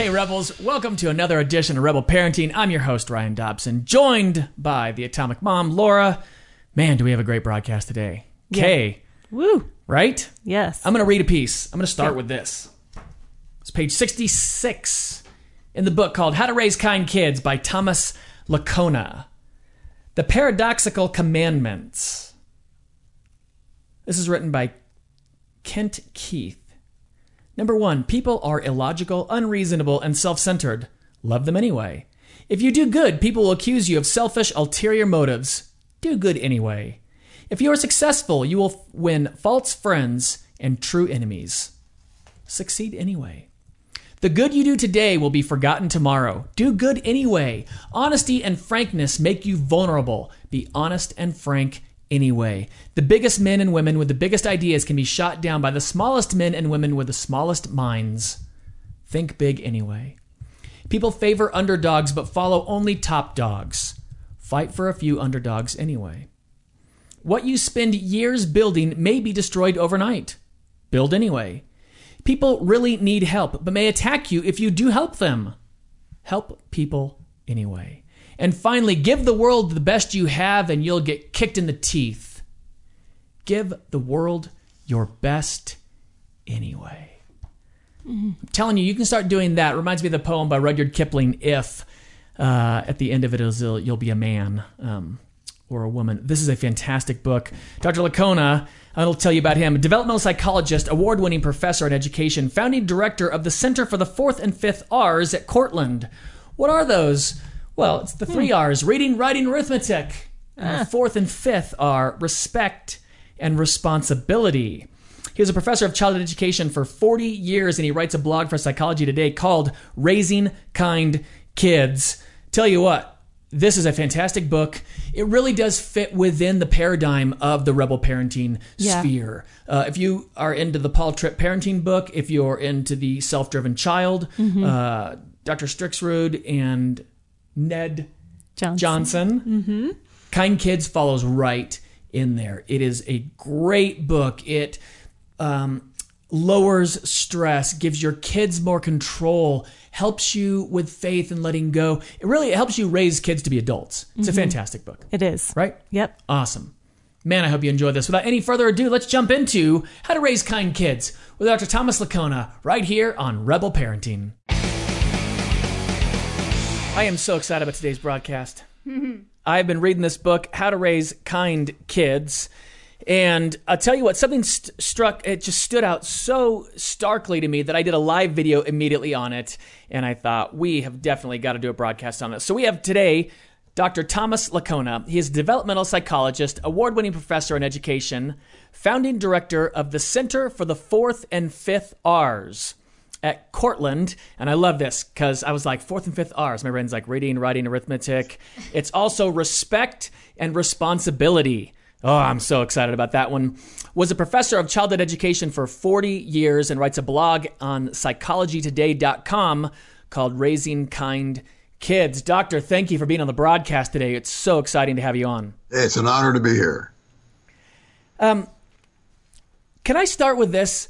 Hey, Rebels, welcome to another edition of Rebel Parenting. I'm your host, Ryan Dobson, joined by the Atomic Mom, Laura. Man, do we have a great broadcast today. Kay, Woo. right? Yes. I'm going to read a piece. I'm going to start with this. It's page 66 in the book called How to Raise Kind Kids by Thomas Lickona. The Paradoxical Commandments. This is written by Kent Keith. Number one, people are illogical, unreasonable, and self centered. Love them anyway. If you do good, people will accuse you of selfish, ulterior motives. Do good anyway. If you are successful, you will win false friends and true enemies. Succeed anyway. The good you do today will be forgotten tomorrow. Do good anyway. Honesty and frankness make you vulnerable. Be honest and frank anyway. The biggest men and women with the biggest ideas can be shot down by the smallest men and women with the smallest minds. Think big anyway. People favor underdogs but follow only top dogs. Fight for a few underdogs anyway. What you spend years building may be destroyed overnight. Build anyway. People really need help, but may attack you if you do help them. Help people anyway. And finally, give the world the best you have and you'll get kicked in the teeth. Give the world your best anyway. I'm telling you, you can start doing that. Reminds me of the poem by Rudyard Kipling, If. Uh, at the end of it you'll be a man um, or a woman. This is a fantastic book. Dr. Lickona, I'll tell you about him. Developmental psychologist, award winning professor in education, founding director of the Center for the Fourth and Fifth R's at Cortland. What are those? Well, it's the three R's reading, writing, arithmetic. And the fourth and fifth are respect and responsibility. He was a professor of childhood education for 40 years, and he writes a blog for Psychology Today called Raising Kind Kids. Tell you what, this is a fantastic book. It really does fit within the paradigm of the rebel parenting Yeah. sphere. Uh, if you are into the Paul Tripp parenting book, if you're into the self driven child, uh, Dr. Stixrud and Ned Johnson. Johnson. Kind Kids follows right in there. It is a great book. It um, lowers stress, gives your kids more control, helps you with faith and letting go. It really helps you raise kids to be adults. It's a fantastic book, It is. right? Yep. Awesome. Man, I hope you enjoyed this. Without any further ado, let's jump into How to Raise Kind Kids with Dr. Thomas Lickona right here on Rebel Parenting. I am so excited about today's broadcast. I've been reading this book, How to Raise Kind Kids. And I'll tell you what, something st- struck, it just stood out so starkly to me that I did a live video immediately on it. And I thought, we have definitely got to do a broadcast on this. So we have today Dr. Thomas Lickona. He is a developmental psychologist, award winning professor in education, founding director of the Center for the Fourth and Fifth R's at Cortland, and I love this because I was like fourth and fifth R's. My brain's like reading, writing, arithmetic. It's also respect and responsibility. Oh, I'm so excited about that one. Was a professor of childhood education for 40 years and writes a blog on psychologytoday.com called Raising Kind Kids. Doctor, thank you for being on the broadcast today. It's so exciting to have you on. It's an honor to be here. Um, Can I start with this?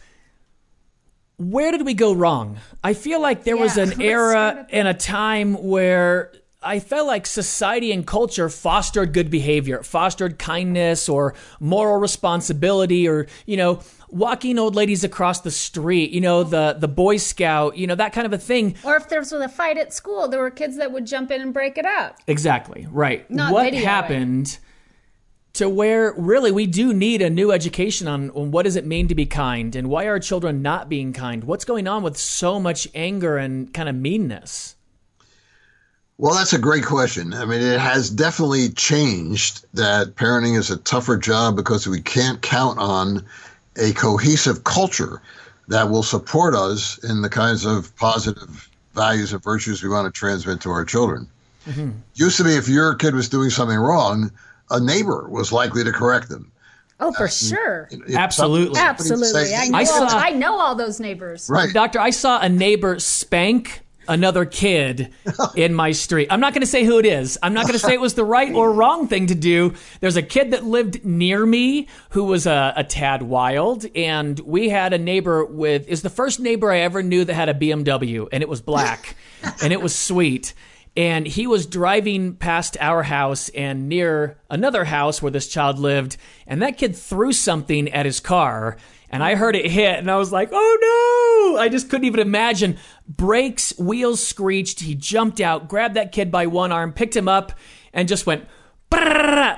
Where did we go wrong? I feel like there was an era and a time where I felt like society and culture fostered good behavior, fostered kindness or moral responsibility or, you know, walking old ladies across the street, you know, the the boy scout, you know, that kind of a thing. Or if there was a fight at school, there were kids that would jump in and break it up. Exactly. Right. Not what happened? it. To where really we do need a new education on, on what does it mean to be kind and why are children not being kind? What's going on with so much anger and kind of meanness? Well, that's a great question. I mean, it has definitely changed that parenting is a tougher job because we can't count on a cohesive culture that will support us in the kinds of positive values and virtues we want to transmit to our children. Mm-hmm. Used to be if your kid was doing something wrong, a neighbor was likely to correct them. Oh, for uh, sure. If Absolutely. Absolutely. say, I know, I all, saw- I know all those neighbors. Right. Doctor, I saw a neighbor spank another kid in my street. I'm not going to say who it is. I'm not going to say it was the right or wrong thing to do. There's a kid that lived near me who was a, a tad wild, and we had a neighbor with is the first neighbor I ever knew that had a BMW, and it was black, and it was sweet. And he was driving past our house and near another house where this child lived, and that kid threw something at his car and I heard it hit, and I was like, "Oh no!" I just couldn't even imagine. Brakes, wheels screeched. He jumped out, grabbed that kid by one arm, picked him up, and just went,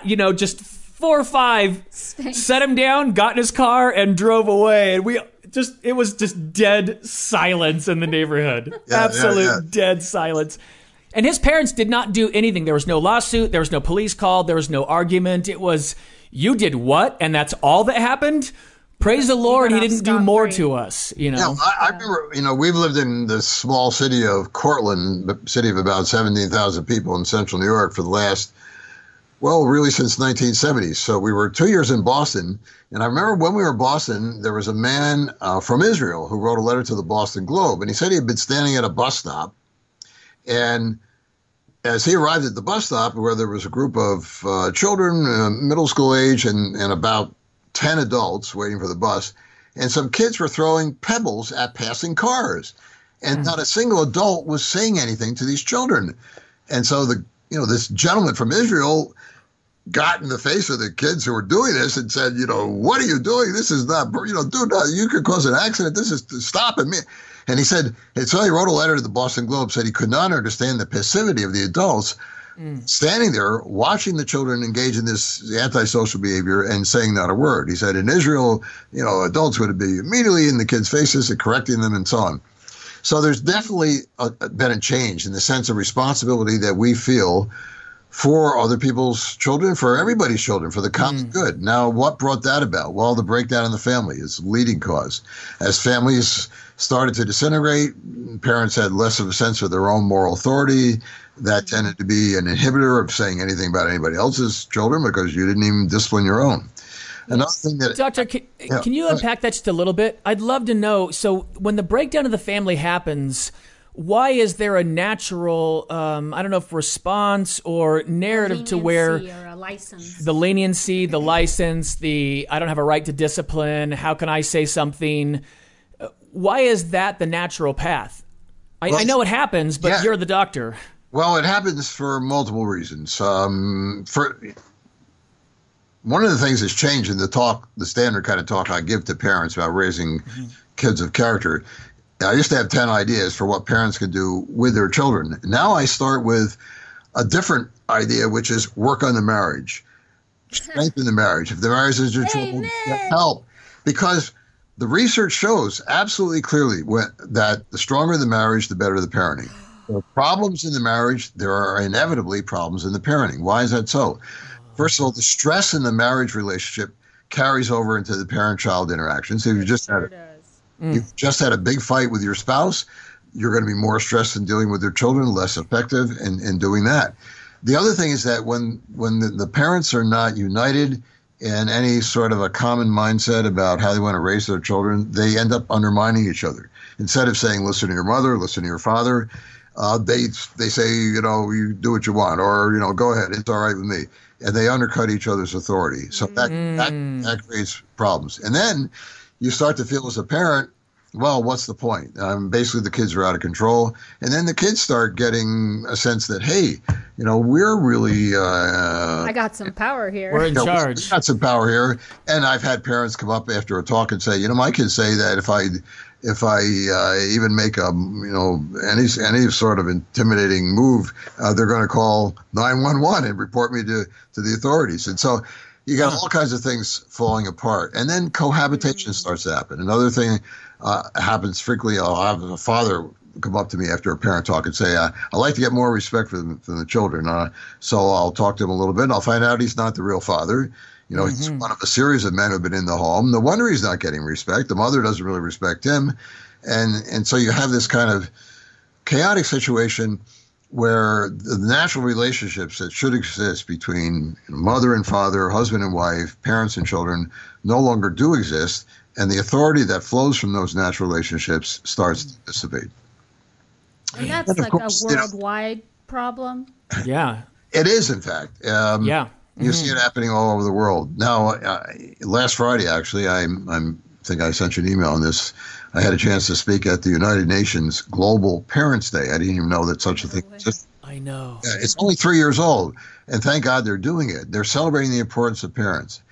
you know, just four or five, set him down, got in his car, and drove away. And we just, it was just dead silence in the neighborhood. Yeah, Absolute yeah, yeah. dead silence. And his parents did not do anything. There was no lawsuit. There was no police call. There was no argument. It was, you did what? And that's all that happened? praise the Lord, he didn't do more to us. You know, yeah, I, I, remember. You know, we've lived in the small city of Cortland, city of about seventeen thousand people in central New York for the last, well, really since 1970. So we were two years in Boston, and I remember when we were in Boston, there was a man uh, from Israel who wrote a letter to the Boston Globe, and he said he had been standing at a bus stop, and as he arrived at the bus stop, where there was a group of uh, children, uh, middle school age, and, and about 10 adults waiting for the bus, and some kids were throwing pebbles at passing cars. And mm. not a single adult was saying anything to these children. And so the you know this gentleman from Israel got in the face of the kids who were doing this and said, you know, what are you doing? This is not, you know, dude, you could cause an accident. This is stopping me. And he said, and so he wrote a letter to the Boston Globe, said he could not understand the passivity of the adults mm. standing there watching the children engage in this antisocial behavior and saying not a word. He said in Israel, you know, adults would be immediately in the kids' faces and correcting them and so on. So there's definitely a, been a change in the sense of responsibility that we feel for other people's children, for everybody's children, for the common mm. good. Now, what brought that about? Well, the breakdown in the family is the leading cause. As families started to disintegrate, parents had less of a sense of their own moral authority that tended to be an inhibitor of saying anything about anybody else's children because you didn't even discipline your own. Another thing that Doctor, can, yeah, can you unpack that just a little bit? I'd love to know. So when the breakdown of the family happens, why is there a natural, um, I don't know if response or narrative to where the leniency, the license, the I don't have a right to discipline. How can I say something? Why is that the natural path? I, well, I know it happens, but yeah. you're the doctor. Well, it happens for multiple reasons. Um, for one of the things that's changed in the talk, the standard kind of talk I give to parents about raising mm-hmm. kids of character. I used to have 10 ideas for what parents can do with their children. Now I start with a different idea, which is work on the marriage, strengthen the marriage. If the marriage is your trouble, get help. Because the research shows absolutely clearly that the stronger the marriage, the better the parenting there are problems in the marriage. There are inevitably problems in the parenting. Why is that so? First of all, the stress in the marriage relationship carries over into the parent-child interaction. So you just had mm. you've just had a big fight with your spouse. You're going to be more stressed in dealing with your children, less effective in, in doing that. The other thing is that when when the, the parents are not united in any sort of a common mindset about how they want to raise their children, they end up undermining each other. Instead of saying, listen to your mother, listen to your father, uh, they they say you know you do what you want or you know go ahead it's all right with me and they undercut each other's authority so that mm. that, that creates problems and then you start to feel as a parent well what's the point? Um, basically the kids are out of control. And then the kids start getting a sense that hey you know we're really uh, i got some power here. We're in you know, charge. got some power here. And i've had parents come up after a talk and say you know my kids say that if i if I uh, even make a you know any any sort of intimidating move, uh, they're going to call 911 and report me to to the authorities. And so you got all kinds of things falling apart, and then cohabitation starts to happen. Another thing uh, happens frequently. I'll have a father come up to me after a parent talk and say, uh, "I'd like to get more respect from, from the children." Uh, so I'll talk to him a little bit, and I'll find out he's not the real father. You know, mm-hmm. he's one of a series of men who've been in the home. No wonder he's not getting respect. The mother doesn't really respect him, and and so you have this kind of chaotic situation where the natural relationships that should exist between mother and father, husband and wife, parents and children no longer do exist, and the authority that flows from those natural relationships starts to dissipate. And that's And like course, a you know- worldwide problem. Yeah. It is, in fact. Um, Yeah. You see it happening all over the world. Now, uh, last Friday, actually, I'm, I'm, I think I sent you an email on this. I had a chance to speak at the United Nations Global Parents Day. I didn't even know that such a thing existed. I know. Yeah, It's only three years old, and thank God they're doing it. They're celebrating the importance of parents, the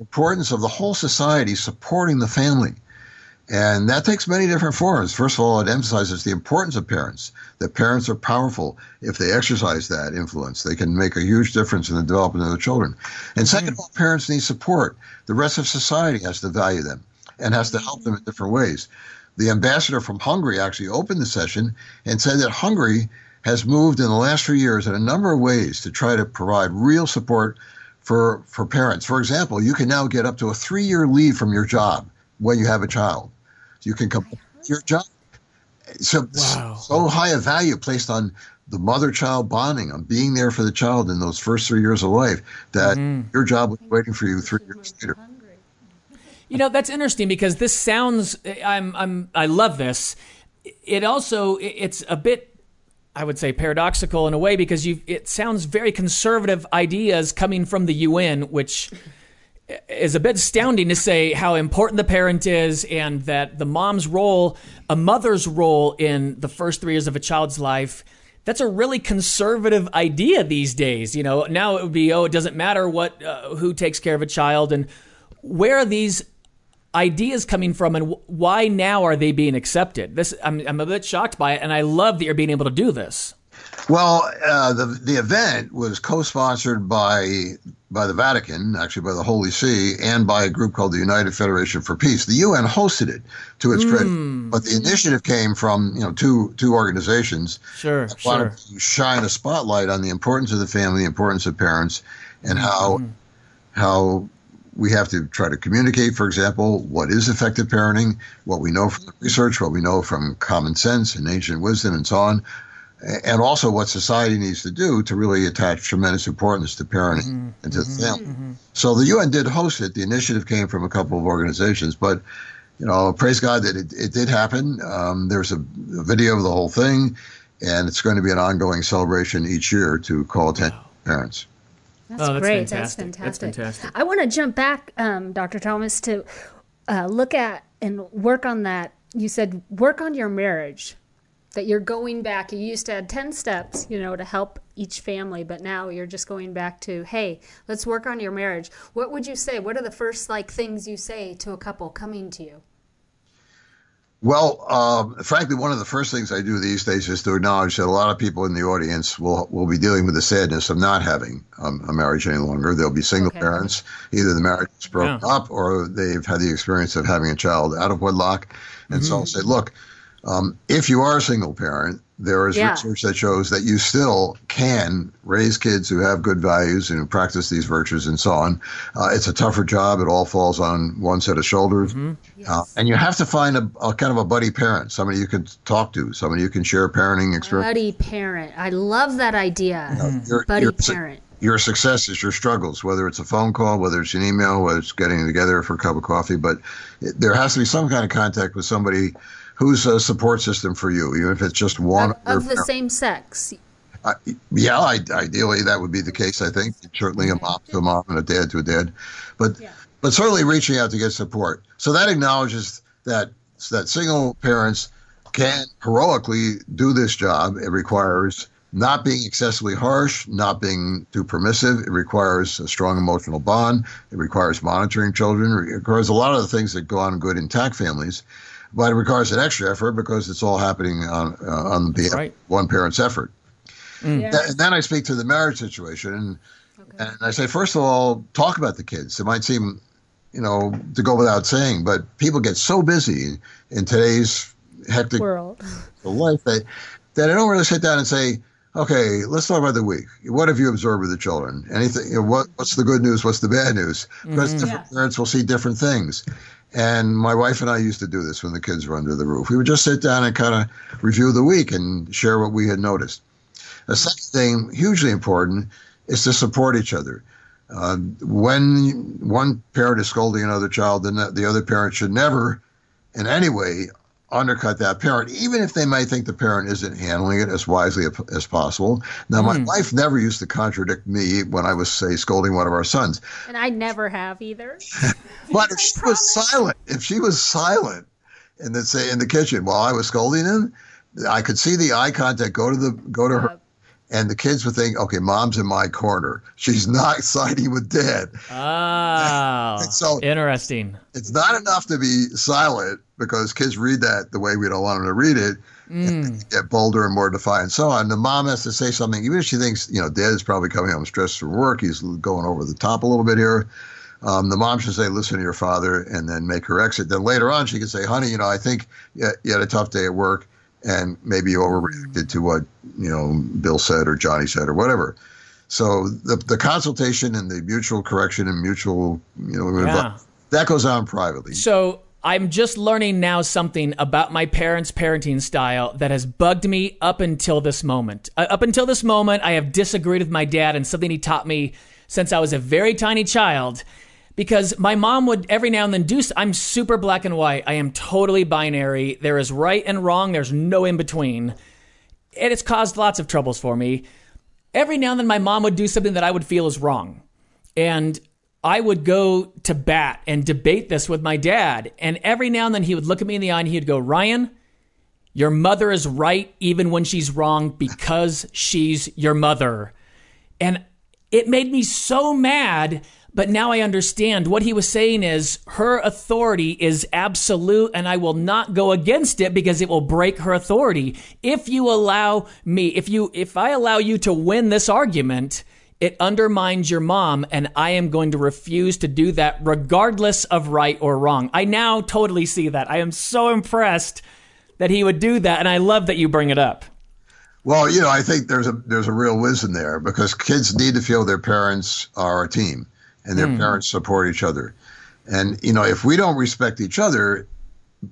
importance of the whole society supporting the family. And that takes many different forms. First of all, it emphasizes the importance of parents, that parents are powerful. If they exercise that influence, they can make a huge difference in the development of their children. And second of all, parents need support. The rest of society has to value them and has to help them in different ways. The ambassador from Hungary actually opened the session and said that Hungary has moved in the last few years in a number of ways to try to provide real support for, for parents. For example, you can now get up to a three year leave from your job when you have a child. You can come your job. So, Wow. so high a value placed on the mother child bonding, on being there for the child in those first three years of life, that mm-hmm. your job was waiting for you three years later. You know, that's interesting because this sounds eh, I'm I'm I love this. It also it's a bit I would say paradoxical in a way because it sounds very conservative ideas coming from the UN which is a bit astounding to say how important the parent is and that the mom's role, a mother's role in the first 3 years of a child's life that's a really conservative idea these days. You know, now it would be, oh, it doesn't matter what, uh, who takes care of a child, and where these ideas coming from, and why now are they being accepted? This, I'm, I'm a bit shocked by it, and I love that you're being able to do this. Well, uh, the the event was co-sponsored by by the Vatican, actually by the Holy See, and by a group called the United Federation for Peace. The UN hosted it to its credit, hmm. but the initiative came from you know two two organizations Sure, that sure. to shine a spotlight on the importance of the family, the importance of parents, and hmm. how hmm. how we have to try to communicate, for example, what is effective parenting, what we know from the research, what we know from common sense and ancient wisdom, and so on, and also what society needs to do to really attach tremendous importance to parenting mm-hmm. and to the mm-hmm. family. Mm-hmm. So the UN did host it. The initiative came from a couple of organizations, but you know, praise God that it, it did happen. Um, there's a, a video of the whole thing, and it's going to be an ongoing celebration each year to call attention to parents. That's, Oh, that's great. fantastic. That's That's fantastic. fantastic. I want to jump back, um, Dr. Thomas, to uh, look at and work on that. You said work on your marriage. That you're going back. You used to have ten steps, you know, to help each family, but now you're just going back to, hey, let's work on your marriage. What would you say? What are the first like things you say to a couple coming to you? Well, um, frankly, one of the first things I do these days is to acknowledge that a lot of people in the audience will will be dealing with the sadness of not having um, a marriage any longer. They'll be single Okay. parents. Either the marriage is broken Yeah. up, or they've had the experience of having a child out of wedlock. And so I'll say, look, um, if you are a single parent, there is Yeah. research that shows that you still can raise kids who have good values and who practice these virtues and so on. Uh, it's a tougher job. It all falls on one set of shoulders. Uh, and you have to find a, a kind of a buddy parent, somebody you can talk to, somebody you can share parenting experience. Buddy parent. I love that idea. Your- Buddy your- parent. Your successes, your struggles, whether it's a phone call, whether it's an email, whether it's getting together for a cup of coffee, but it, there has to be some kind of contact with somebody who's a support system for you, even if it's just one. Of, of the same sex. Uh, yeah, I, ideally that would be the case. I think certainly a mom to a mom and a dad to a dad, but Yeah. but certainly reaching out to get support. So that acknowledges that that single parents can heroically do this job. It requires not being excessively harsh, not being too permissive. It requires a strong emotional bond. It requires monitoring children. It requires a lot of the things that go on in good intact families. But it requires an extra effort because it's all happening on uh, on the right. one parent's effort. Yeah. Th- And then I speak to the marriage situation, and, and I say, first of all, talk about the kids. It might seem, you know, to go without saying, but people get so busy in today's hectic World. life that that I don't really sit down and say, okay, let's talk about the week. What have you observed with the children? Anything? You know, what What's the good news? What's the bad news? Because different parents will see different things. And my wife and I used to do this when the kids were under the roof. We would just sit down and kind of review the week and share what we had noticed. The second thing, hugely important, is to support each other. Uh, when one parent is scolding another child, then the other parent should never, in any way, undercut that parent, even if they might think the parent isn't handling it as wisely as possible. Now, my hmm. wife never used to contradict me when I was, say, scolding one of our sons. And I never have either. but if she was silent, if she was silent, and then say in the kitchen while I was scolding him, I could see the eye contact go to the go to her, and the kids would think, okay, mom's in my corner. She's not siding with dad. Oh, so interesting. It's not enough to be silent because kids read that the way we don't want them to read it. Mm. Get bolder and more defiant, and so on. The mom has to say something, even if she thinks, you know, dad is probably coming home stressed from work. He's going over the top a little bit here. Um, the mom should say, listen to your father, and then make her exit. Then later on, she can say, honey, you know, I think you had a tough day at work and maybe overreacted to what you know Bill said or Johnny said or whatever. So the the consultation and the mutual correction and mutual you know yeah. that goes on privately. So I'm just learning now something about my parents' parenting style that has bugged me up until this moment. Uh, up until this moment, I have disagreed with my dad and something he taught me since I was a very tiny child because my mom would every now and then do. I'm super black and white. I am totally binary. There is right and wrong. There's no in between, and it's caused lots of troubles for me. Every now and then, my mom would do something that I would feel is wrong, and I would go to bat and debate this with my dad. And every now and then, he would look at me in the eye and he'd go, "Ryan." Your mother is right even when she's wrong because she's your mother. And it made me so mad but now I understand what he was saying is her authority is absolute and I will not go against it because it will break her authority. If you allow me, if you, if I allow you to win this argument, it undermines your mom and I am going to refuse to do that regardless of right or wrong. I now totally see that. I am so impressed that he would do that and I love that you bring it up. Well, you know, I think there's a there's a real wisdom there because kids need to feel their parents are a team and their mm. parents support each other. And, you know, if we don't respect each other,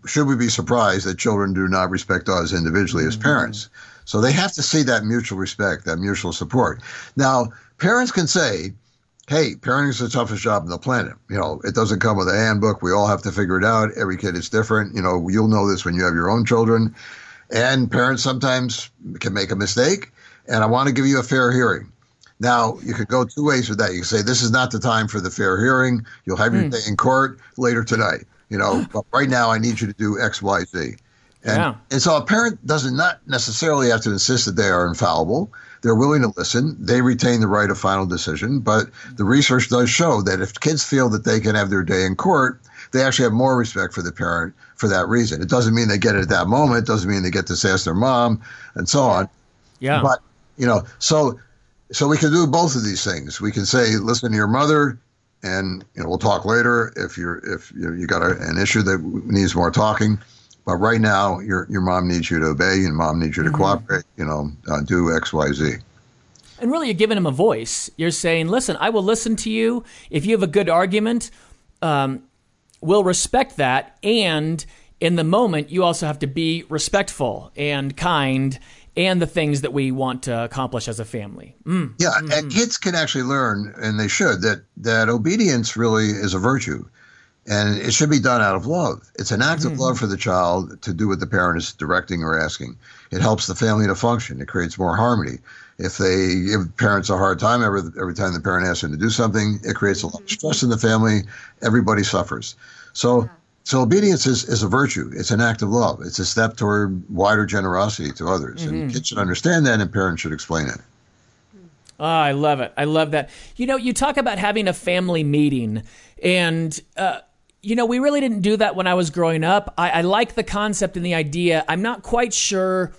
should we be surprised that children do not respect us individually as hmm. parents? So they have to see that mutual respect, that mutual support. Now, parents can say, hey, parenting is the toughest job on the planet. You know, it doesn't come with a handbook. We all have to figure it out. Every kid is different. You know, you'll know this when you have your own children. And parents sometimes can make a mistake. And I want to give you a fair hearing. Now, you could go two ways with that. You can say, this is not the time for the fair hearing. You'll have your mm. day in court later tonight. You know, but right now I need you to do X, Y, Z. And, yeah. and so a parent does not not necessarily have to insist that they are infallible. They're willing to listen. They retain the right of final decision. But the research does show that if kids feel that they can have their day in court, they actually have more respect for the parent for that reason. It doesn't mean they get it at that moment. It doesn't mean they get to say ask their mom and so on. Yeah. But, you know, so so we can do both of these things. We can say, listen to your mother, and you know we'll talk later if you're if you, you got a, an issue that needs more talking. But right now, your your mom needs you to obey, and mom needs you to mm-hmm. cooperate. You know, uh, do X, Y, Z. And really, you're giving him a voice. You're saying, listen, I will listen to you if you have a good argument. Um, we'll respect that, and in the moment, you also have to be respectful and kind and the things that we want to accomplish as a family. Mm. Yeah, mm-hmm. and kids can actually learn, and they should, that that obedience really is a virtue, and it should be done out of love. It's an act mm-hmm. of love for the child to do what the parent is directing or asking. It helps the family to function. It creates more harmony. If they give parents a hard time every every time the parent asks them to do something, it creates a lot of stress in the family. Everybody suffers. So so obedience is, is a virtue. It's an act of love. It's a step toward wider generosity to others. Mm-hmm. And kids should understand that and parents should explain it. Oh, I love it. I love that. You know, you talk about having a family meeting, and, uh, you know, we really didn't do that when I was growing up. I, I like the concept and the idea. I'm not quite sure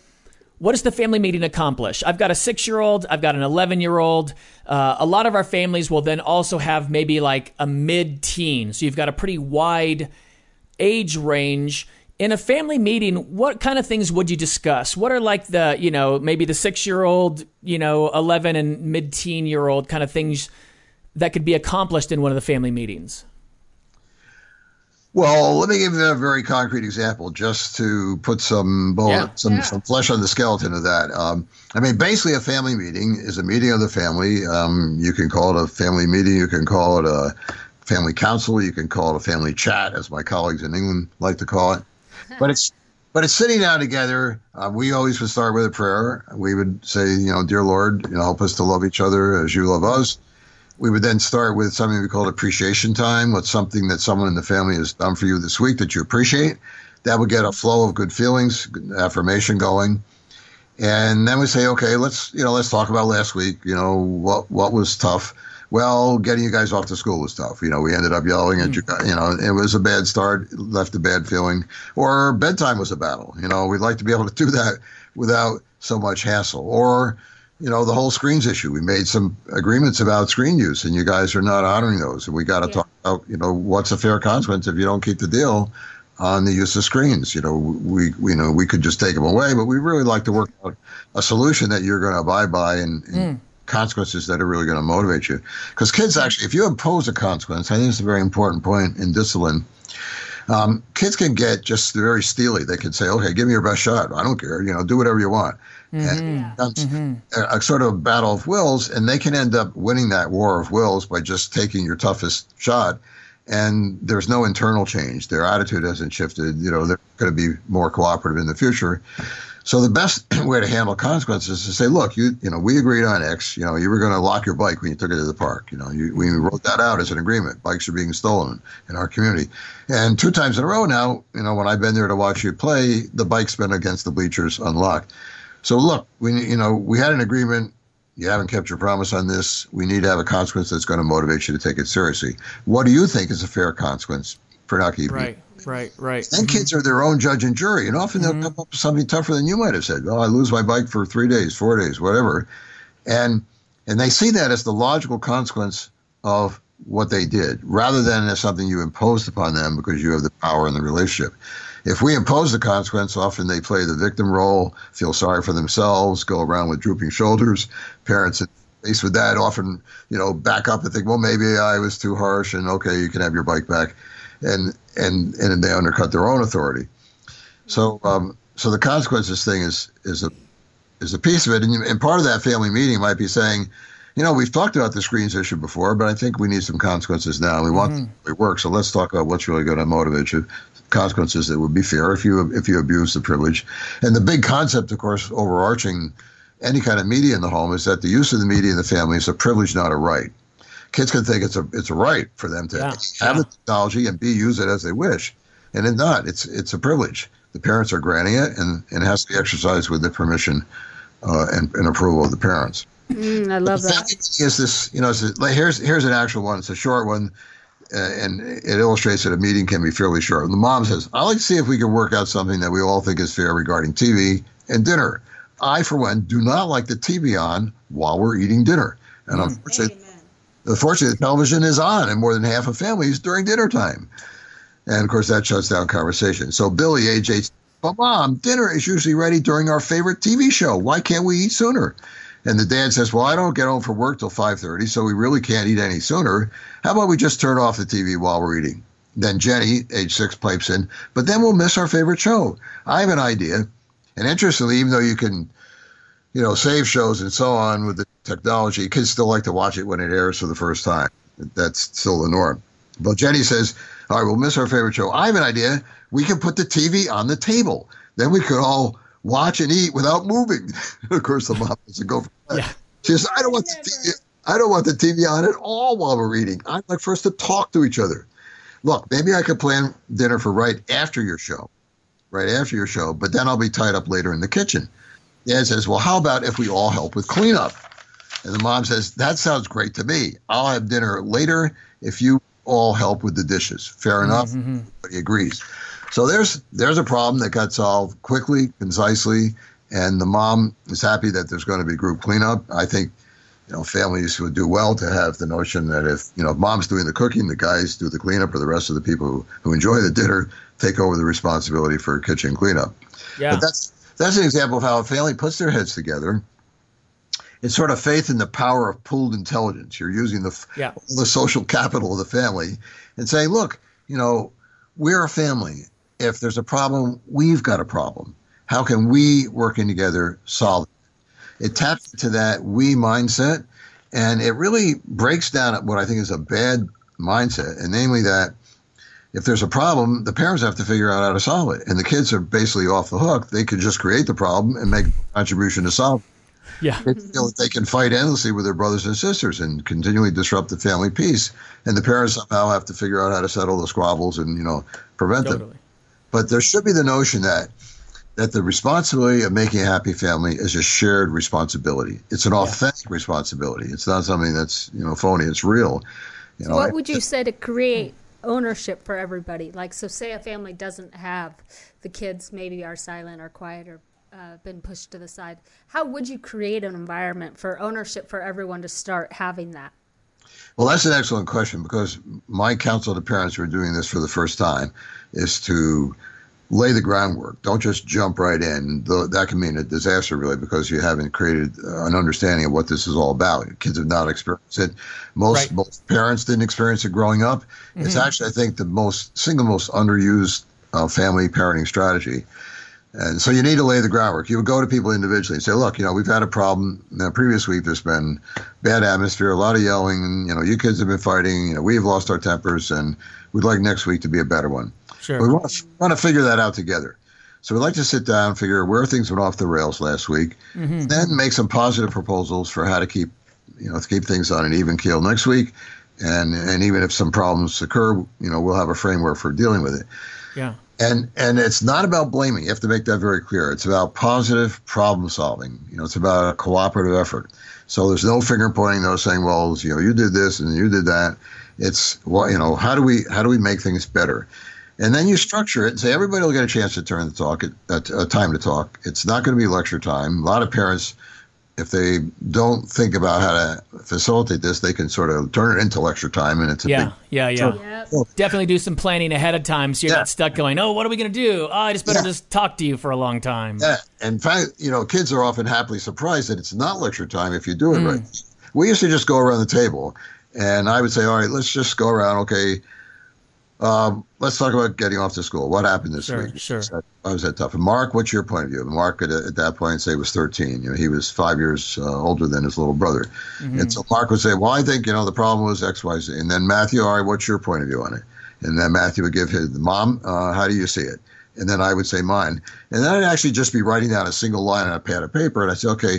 what does the family meeting accomplish? I've got a six year old, I've got an 11 year old. Uh, a lot of our families will then also have maybe like a mid teen. So you've got a pretty wide age range in a family meeting, what kind of things would you discuss? What are like the, you know, maybe the six year old, you know, 11 and mid teen year old kind of things that could be accomplished in one of the family meetings? Well, let me give you a very concrete example just to put some bone, yeah. some, yeah. some flesh on the skeleton of that. Um, I mean, basically, a family meeting is a meeting of the family. Um, you can call it a family meeting, you can call it a family council. You can call it a family chat, as my colleagues in England like to call it. But it's but it's sitting down together. Uh, we always would start with a prayer. We would say, you know, dear Lord, you know, help us to love each other as you love us. We would then start with something we called appreciation time. What's something that someone in the family has done for you this week that you appreciate? That would get a flow of good feelings, good affirmation going. And then we say, okay, let's you know, let's talk about last week. You know, what what was tough? Well, getting you guys off to school was tough. You know, we ended up yelling at you. You know, it was a bad start, left a bad feeling. Or bedtime was a battle. You know, we'd like to be able to do that without so much hassle. Or you know, the whole screens issue. We made some agreements about screen use, and you guys are not honoring those. And we got to yeah. talk about, you know, what's a fair consequence if you don't keep the deal on the use of screens. You know, we, we you know we could just take them away, but we really like to work out a solution that you're going to abide by and, and mm. Consequences that are really going to motivate you. Because kids actually, if you impose a consequence, I think it's a very important point in discipline. Um, kids can get just very steely. They can say, "Okay, give me your best shot. I don't care. You know, do whatever you want." Mm-hmm. And mm-hmm. A, a, sort of battle of wills, and they can end up winning that war of wills by just taking your toughest shot and there's no internal change. Their attitude hasn't shifted. You know, they're going to be more cooperative in the future. So the best way to handle consequences is to say, look, you you know, we agreed on X. You know, you were going to lock your bike when you took it to the park. You know, you, we mm-hmm. wrote that out as an agreement. Bikes are being stolen in our community, and two times in a row now, you know, when I've been there to watch you play, the bike's been against the bleachers unlocked. So look, we you know we had an agreement you haven't kept your promise on this. We need to have a consequence that's going to motivate you to take it seriously. What do you think is a fair consequence for not keeping right? Right, right, And mm-hmm. kids are their own judge and jury, and often mm-hmm. they'll come up with something tougher than you might have said. Oh, I lose my bike for three days, four days, whatever, and and they see that as the logical consequence of what they did, rather than as something you imposed upon them because you have the power in the relationship. If we impose the consequence, often they play the victim role, feel sorry for themselves, go around with drooping shoulders. Parents faced with that often, you know, back up and think, well, maybe I was too harsh, and okay, you can have your bike back, and and and they undercut their own authority. So, um, so the consequences thing is is a is a piece of it, and, and part of that family meeting might be saying, you know, we've talked about the screens issue before, but I think we need some consequences now. We want mm-hmm. it work, so let's talk about what's really going to motivate you consequences that would be fair if you if you abuse the privilege. And the big concept, of course, overarching any kind of media in the home is that the use of the media in the family is a privilege, not a right. Kids can think it's a it's a right for them to yeah, have yeah. the technology and b use it as they wish, and it's not. It's it's a privilege. The parents are granting it, and, and it has to be exercised with the permission uh, and, and approval of the parents. Mm, I love that. Is this you know? here's here's an actual one. It's a short one uh, and it illustrates that a meeting can be fairly short. The mom says, I'd like to see if we can work out something that we all think is fair regarding TV and dinner. I, for one, do not like the TV on while we're eating dinner. And mm. unfortunately, unfortunately, the television is on in more than half of families during dinner time. And of course, that shuts down conversation. So Billy, age eight, but mom, dinner is usually ready during our favorite TV show. Why can't we eat sooner? And the dad says, "Well, I don't get home from work till 5:30, so we really can't eat any sooner. How about we just turn off the TV while we're eating?" Then Jenny, age six, pipes in, "But then we'll miss our favorite show. I have an idea." And interestingly, even though you can, you know, save shows and so on with the technology, kids still like to watch it when it airs for the first time. That's still the norm. But Jenny says, "All right, we'll miss our favorite show. I have an idea. We can put the TV on the table. Then we could all." watch and eat without moving. of course, the mom doesn't go for that. Yeah. She says, I don't want the TV. I don't want the TV on at all while we're eating. I'd like for us to talk to each other. Look, maybe I could plan dinner for right after your show, right after your show, but then I'll be tied up later in the kitchen. Dad says, Well, how about if we all help with cleanup? And the mom says, That sounds great to me. I'll have dinner later if you all help with the dishes. Fair enough. Mm-hmm. Everybody agrees. So there's there's a problem that got solved quickly, concisely, and the mom is happy that there's going to be group cleanup. I think you know families would do well to have the notion that if you know mom's doing the cooking, the guys do the cleanup, or the rest of the people who, who enjoy the dinner take over the responsibility for kitchen cleanup. Yeah. But that's that's an example of how a family puts their heads together. It's sort of faith in the power of pooled intelligence. You're using the yeah. the social capital of the family and saying, look, you know, we're a family if there's a problem, we've got a problem. How can we, working together, solve it? It taps into that we mindset, and it really breaks down what I think is a bad mindset, and namely that if there's a problem, the parents have to figure out how to solve it, and the kids are basically off the hook. They could just create the problem and make a contribution to solve. it. Yeah. They feel that they can fight endlessly with their brothers and sisters and continually disrupt the family peace, and the parents somehow have to figure out how to settle the squabbles and you know prevent them. But there should be the notion that that the responsibility of making a happy family is a shared responsibility. It's an authentic responsibility. It's not something that's you know phony. It's real. You know, what would you say to create ownership for everybody? Like, so say a family doesn't have the kids, maybe are silent or quiet or uh, been pushed to the side. How would you create an environment for ownership for everyone to start having that? Well, that's an excellent question because my counsel to parents who are doing this for the first time is to lay the groundwork. Don't just jump right in. That can mean a disaster, really, because you haven't created uh, an understanding of what this is all about. Kids have not experienced it. Most Right. most parents didn't experience it growing up. It's actually, I think, the most single most underused uh, family parenting strategy. And so you need to lay the groundwork. You would go to people individually and say, look, you know, we've had a problem. In the previous week, there's been bad atmosphere, a lot of yelling. You know, you kids have been fighting. You know, we've lost our tempers, and we'd like next week to be a better one. Sure. We want to, want to figure that out together. So we'd like to sit down, figure where things went off the rails last week, mm-hmm. then make some positive proposals for how to keep, you know, to keep things on an even keel next week. And and even if some problems occur, you know, we'll have a framework for dealing with it. Yeah. And and it's not about blaming. You have to make that very clear. It's about positive problem solving. You know, it's about a cooperative effort. So there's no finger pointing, no saying, well, you know, you did this and you did that. It's well, you know, how do we how do we make things better? And then you structure it and say everybody will get a chance to turn to talk, at, a time to talk. It's not going to be lecture time. A lot of parents, if they don't think about how to facilitate this, they can sort of turn it into lecture time, and it's a Yeah. big Yeah. Yeah. Yep. Definitely do some planning ahead of time so you're Yeah. not stuck going, oh, what are we going to do? Oh, I just better Yeah. just talk to you for a long time. Yeah. In fact, you know, kids are often happily surprised that it's not lecture time if you do it mm. right. We used to just go around the table, and I would say, all right, let's just go around. Okay, um, let's talk about getting off to school. What happened this Sure, week? sure. How was that tough? And Mark, what's your point of view? Mark at, at that point say was 13. You know, he was five years uh, older than his little brother. Mm-hmm. And so Mark would say, well, I think, you know, the problem was X, Y, Z. And then Matthew, all right, what's your point of view on it? And then Matthew would give his, mom, uh, how do you see it? And then I would say mine. And then I'd actually just be writing down a single line on a pad of paper. And I'd say, okay,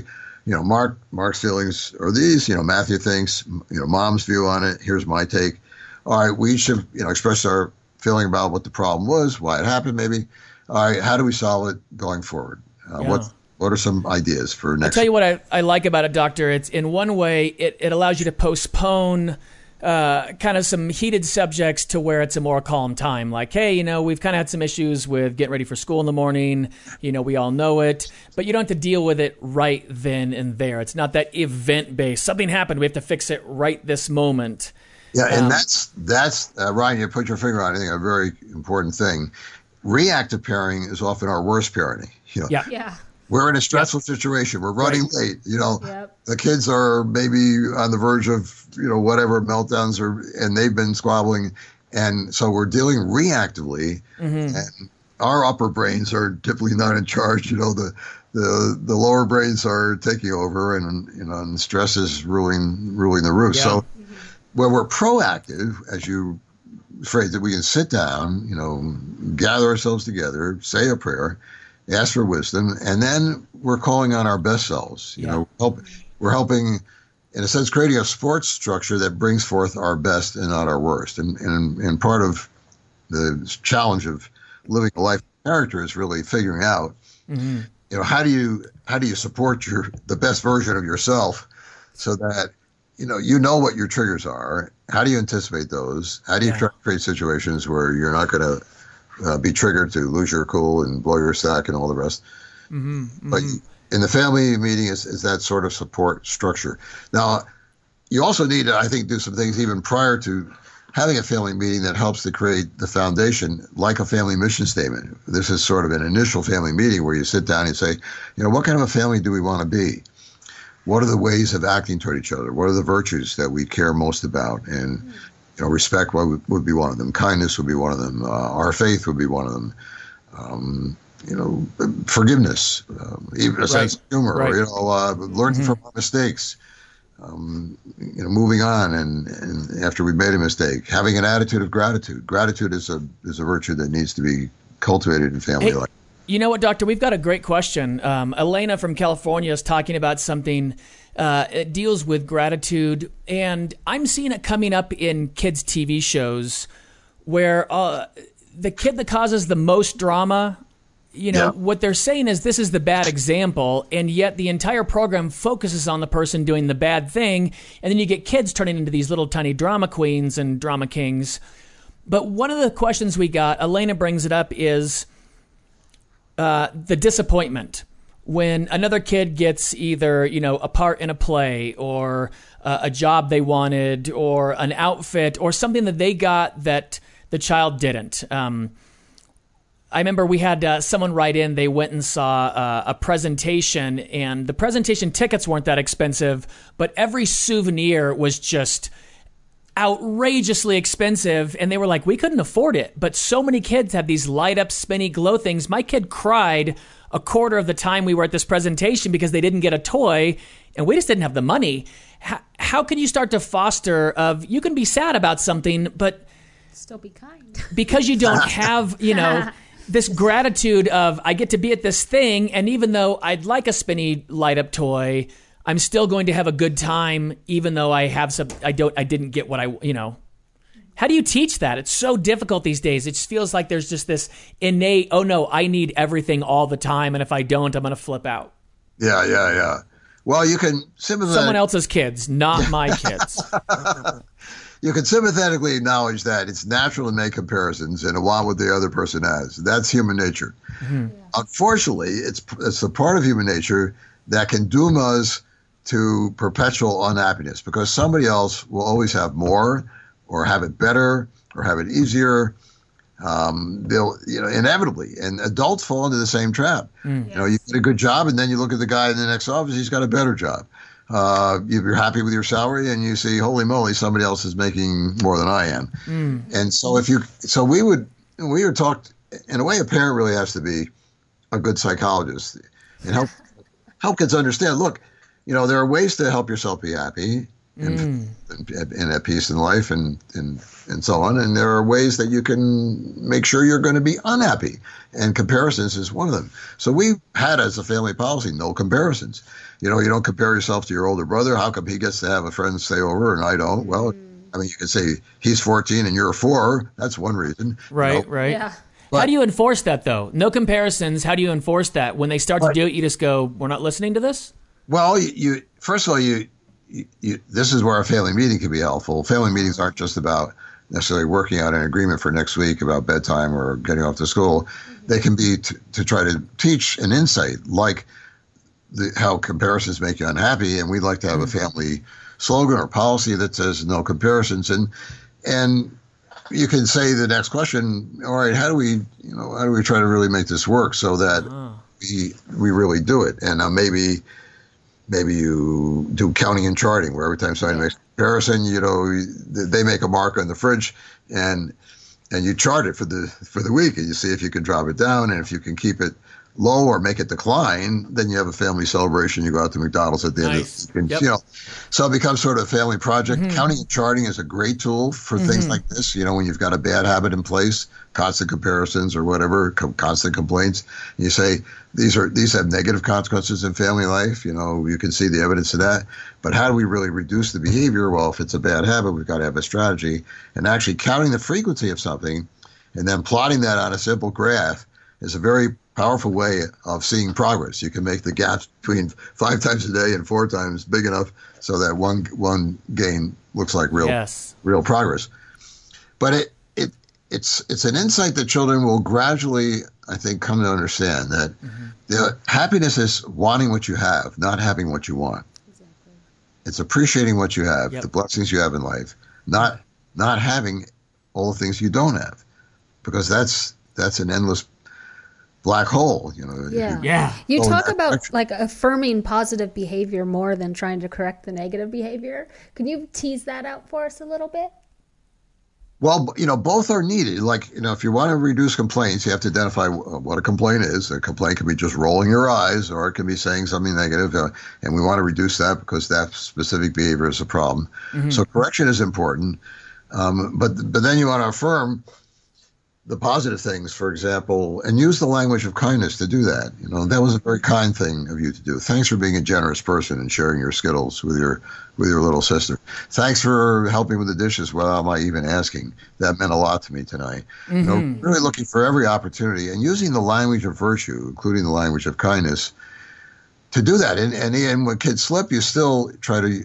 you know, Mark, Mark's feelings are these, you know, Matthew thinks, you know, mom's view on it. Here's my take. All right, we should, you know, express our feeling about what the problem was, why it happened, maybe. All right, how do we solve it going forward? Uh, Yeah. What What are some ideas for next? I'll tell you what I, I like about it, Doctor. It's in one way, it, it allows you to postpone uh, kind of some heated subjects to where it's a more calm time. Like, hey, you know, we've kind of had some issues with getting ready for school in the morning. You know, we all know it, but you don't have to deal with it right then and there. It's not that event based. Something happened. We have to fix it right this moment. Yeah, and Um, that's that's uh, Ryan. You put your finger on I think a very important thing. Reactive parenting is often our worst parenting. You know, Yeah. Yeah. we're in a stressful situation. We're running Right. late. You know, Yep. the kids are maybe on the verge of you know whatever meltdowns or and they've been squabbling, and so we're dealing reactively, Mm-hmm. and our upper brains are typically not in charge. You know, the the the lower brains are taking over, and you know, and stress is ruling ruling the roost. Yeah. So when we're proactive, as you phrase it, we can sit down, you know, gather ourselves together, say a prayer, ask for wisdom, and then we're calling on our best selves. You Yeah. know, help, we're helping, in a sense, creating a sports structure that brings forth our best and not our worst. And and and part of the challenge of living a life of character is really figuring out, Mm-hmm. you know, how do you how do you support your the best version of yourself, so that you know you know what your triggers are. How do you anticipate those? How do you Yeah. try to create situations where you're not going to uh, be triggered to lose your cool and blow your stack and all the rest? Mm-hmm. But in the family meeting is, is that sort of support structure. Now, you also need to, I think, do some things even prior to having a family meeting that helps to create the foundation, like a family mission statement. This is sort of an initial family meeting where you sit down and say, you know, what kind of a family do we want to be? What are the ways of acting toward each other? What are the virtues that we care most about? And you know, respect would, would be one of them. Kindness would be one of them. Uh, our faith would be one of them. Um, you know, forgiveness, um, even a sense of humor, Right. or, you know, uh, learning from our mistakes. um, you know, moving on and, and after we've made a mistake, having an attitude of gratitude. Gratitude is a is a virtue that needs to be cultivated in family Hey, life. You know what, Doctor? We've got a great question. Um, Elena from California is talking about something. Uh, it deals with gratitude, and I'm seeing it coming up in kids' TV shows where uh, the kid that causes the most drama. You know, Yeah. what they're saying is this is the bad example, and yet the entire program focuses on the person doing the bad thing, and then you get kids turning into these little tiny drama queens and drama kings. But one of the questions we got, Elena brings it up, is uh, the disappointment when another kid gets either you know a part in a play or uh, a job they wanted or an outfit or something that they got that the child didn't. Um, I remember we had uh, someone write in. They went and saw uh, a presentation, and the presentation tickets weren't that expensive, but every souvenir was just outrageously expensive and they were like we couldn't afford it. But so many kids have these light up spinny glow things. My kid cried a quarter of the time we were at this presentation because they didn't get a toy and we just didn't have the money. How, how can you start to foster of you can be sad about something but Still be kind. because you don't have, you know, this gratitude of I get to be at this thing, and even though I'd like a spinny light up toy, I'm still going to have a good time, even though I have some, I don't, I didn't get what I, you know. How do you teach that? It's so difficult these days. It just feels like there's just this innate, oh no, I need everything all the time, and if I don't, I'm going to flip out. Yeah, yeah, yeah. Well, you can. Someone else's kids, not my kids. you can sympathetically acknowledge that it's natural to make comparisons and want what the other person has. That's human nature. Mm-hmm. Unfortunately, it's it's a part of human nature that can doom us to perpetual unhappiness because somebody else will always have more, or have it better, or have it easier. Um, they'll, you know, inevitably, and adults fall into the same trap. You know, you get a good job, and then you look at the guy in the next office; he's got a better job. Uh, you're happy with your salary, and you see, holy moly, somebody else is making more than I am. And so, if you, so we would, we were talked in a way. A parent really has to be a good psychologist and help help kids understand. Look, you know, there are ways to help yourself be happy mm. and, and, and at peace in life, and and and so on. And there are ways that you can make sure you're going to be unhappy, and comparisons is one of them. So we had as a family policy no comparisons. You know, you don't compare yourself to your older brother. How come he gets to have a friend stay over and I don't? Well, mm. I mean, you could say he's 14 and you're four. That's one reason. you Right, know. right. Yeah. how do you enforce that though? No comparisons. How do you enforce that? When they start to do it, you just go, "We're not listening to this." Well, you, you first of all, you, you, you this is where a family meeting can be helpful. Family meetings aren't just about necessarily working out an agreement for next week about bedtime or getting off to school. They can be to, to try to teach an insight like the, how comparisons make you unhappy, and we'd like to have a family slogan or policy that says no comparisons, and and you can say the next question. All right, how do we, you know, how do we try to really make this work so that we we really do it? And uh, maybe maybe you do counting and charting, where every time somebody makes a comparison, you know, they make a mark on the fridge, and and you chart it for the for the week, and you see if you can drop it down, and if you can keep it low or make it decline, then you have a family celebration. You go out to McDonald's at the Nice. end of the Yep. you know. So it becomes sort of a family project. Mm-hmm. Counting and charting is a great tool for mm-hmm. things like this. You know, when you've got a bad habit in place, constant comparisons or whatever, co- constant complaints, you say these are these have negative consequences in family life. You know, you can see the evidence of that. But how do we really reduce the behavior? Well, if it's a bad habit, we've got to have a strategy. And actually counting the frequency of something, and then plotting that on a simple graph is a very powerful way of seeing progress. You can make the gaps between five times a day and four times big enough so that one one gain looks like real Yes. real progress. But it it it's it's an insight that children will gradually, I think, come to understand that mm-hmm. the happiness is wanting what you have, not having what you want. It's appreciating what you have, Yep. the blessings you have in life, not not having all the things you don't have, because that's that's an endless black hole. You know. Yeah. Yeah. You talk about that's- like affirming positive behavior more than trying to correct the negative behavior. Can you tease that out for us a little bit? Well, you know, both are needed. Like, you know, if you want to reduce complaints, you have to identify what a complaint is. A complaint can be just rolling your eyes, or it can be saying something negative, uh, and we want to reduce that because that specific behavior is a problem. Mm-hmm. So correction is important, um, but but then you want to affirm the positive things, for example, and use the language of kindness to do that. You know, that was a very kind thing of you to do. Thanks for being a generous person and sharing your skittles with your with your little sister. Thanks for helping with the dishes without my even asking. That meant a lot to me tonight. Mm-hmm. You know, mm-hmm. really looking for every opportunity and using the language of virtue, including the language of kindness, to do that. And and, and when kids slip, you still try to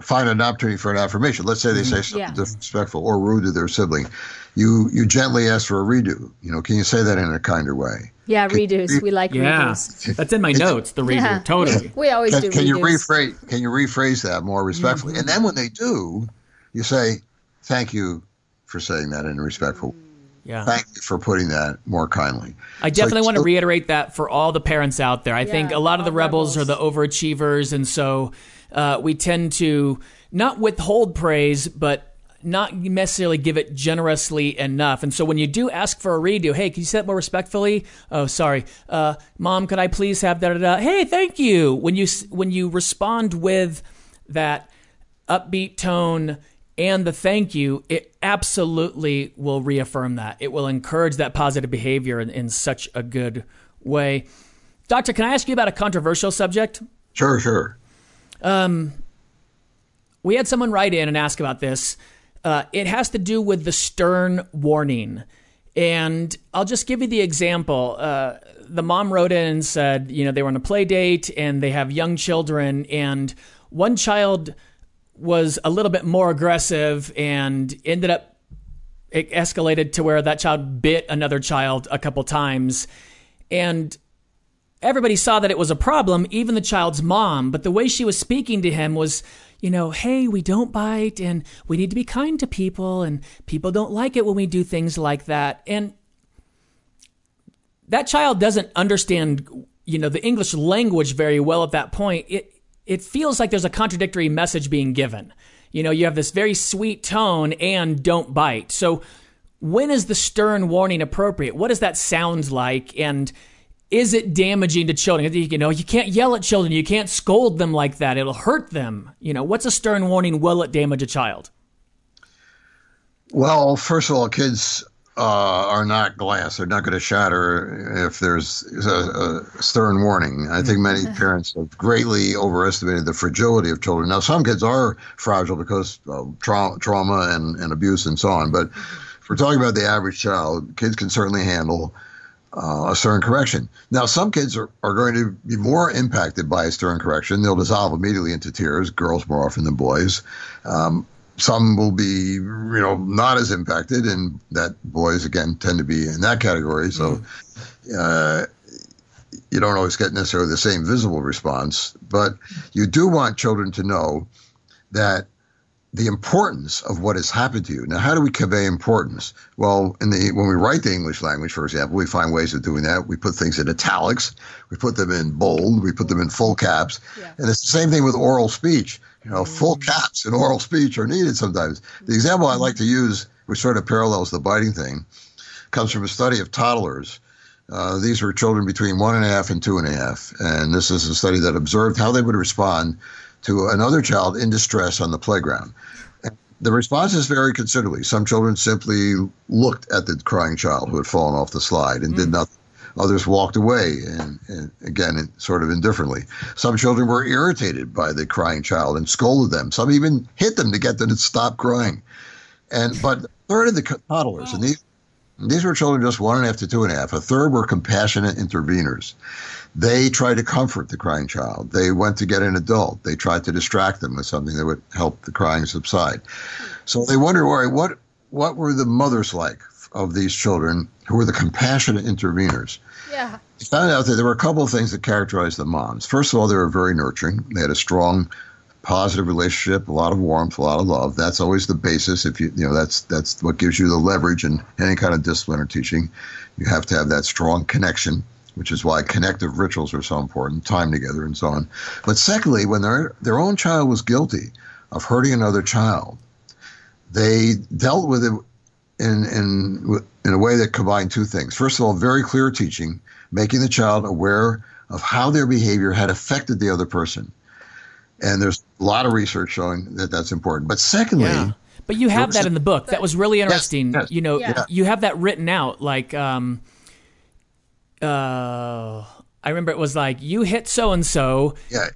find an opportunity for an affirmation. Let's say they say something yeah. disrespectful or rude to their sibling. You you gently ask for a redo. You know, can you say that in a kinder way? Yeah, redos. Re- we like yeah. redos. That's in my notes. The redo. Yeah. Totally. We always can, do. Can redos. you rephrase? Can you rephrase that more respectfully? Mm-hmm. And then when they do, you say, "Thank you for saying that in a respectful." Yeah. Thank you for putting that more kindly. I definitely so, want to reiterate that for all the parents out there. I yeah, think a lot of the rebels, rebels, are the overachievers, and so uh, we tend to not withhold praise, but not necessarily give it generously enough. And so when you do ask for a redo, hey, can you say that more respectfully? Oh, sorry, uh, mom, could I please have that? Hey, thank you. When you when you respond with that upbeat tone and the thank you, it absolutely will reaffirm that. It will encourage that positive behavior in, in such a good way. Doctor, can I ask you about a controversial subject? Sure, sure. Um, we had someone write in and ask about this. Uh, it has to do with the stern warning. And I'll just give you the example. Uh, the mom wrote in and said, you know, they were on a play date and they have young children, and one child was a little bit more aggressive and ended up it escalated to where that child bit another child a couple times. And everybody saw that it was a problem, even the child's mom. But the way she was speaking to him was, you know, hey, we don't bite and we need to be kind to people and people don't like it when we do things like that. And that child doesn't understand, you know, the English language very well at that point. It it feels like there's a contradictory message being given. You know, you have this very sweet tone and don't bite. So when is the stern warning appropriate? What does that sound like? And is it damaging to children? You know, you can't yell at children. You can't scold them like that. It'll hurt them. You know, what's a stern warning? Will it damage a child? Well, first of all, kids uh, are not glass. They're not going to shatter if there's a, a, stern warning. I think many parents have greatly overestimated the fragility of children. Now, some kids are fragile because of tra- trauma and, and abuse and so on. But if we're talking about the average child, kids can certainly handle uh, a stern correction. Now, some kids are, are going to be more impacted by a stern correction. They'll dissolve immediately into tears, girls more often than boys. Um, some will be, you know, not as impacted, and that boys, again, tend to be in that category. So mm-hmm. uh, you don't always get necessarily the same visible response, but you do want children to know that the importance of what has happened to you. Now, how do we convey importance? Well, in the when we write the English language, for example, we find ways of doing that. We put things in italics, we put them in bold, we put them in full caps, yeah. and it's the same thing with oral speech. You know, full mm. caps in oral speech are needed sometimes. The example I like to use, which sort of parallels the biting thing, comes from a study of toddlers. Uh, these were children between one and a half and two and a half, and this is a study that observed how they would respond to another child in distress on the playground. The responses vary considerably. Some children simply looked at the crying child who had fallen off the slide and mm. did nothing. Others walked away, and, and again, sort of indifferently. Some children were irritated by the crying child and scolded them. Some even hit them to get them to stop crying. And but a third of the toddlers, and these these were children just one and a half to two and a half. A third were compassionate interveners. They tried to comfort the crying child. They went to get an adult. They tried to distract them with something that would help the crying subside. So they wondered, all right, what what were the mothers like of these children who were the compassionate interveners? Yeah. They found out that there were a couple of things that characterized the moms. First of all, they were very nurturing. They had a strong positive relationship, a lot of warmth, a lot of love. That's always the basis. If you you know that's that's what gives you the leverage in any kind of discipline or teaching. You have to have that strong connection which is why connective rituals are so important, time together and so on. But secondly, when their their own child was guilty of hurting another child, they dealt with it in in in a way that combined two things. First of all, very clear teaching, making the child aware of how their behavior had affected the other person. And there's a lot of research showing that that's important. But secondly, Yeah. But you have that in the book. That was really interesting. yes. You know, Yeah. you have that written out. Like, um, uh, I remember it was like you hit so and so. yeah,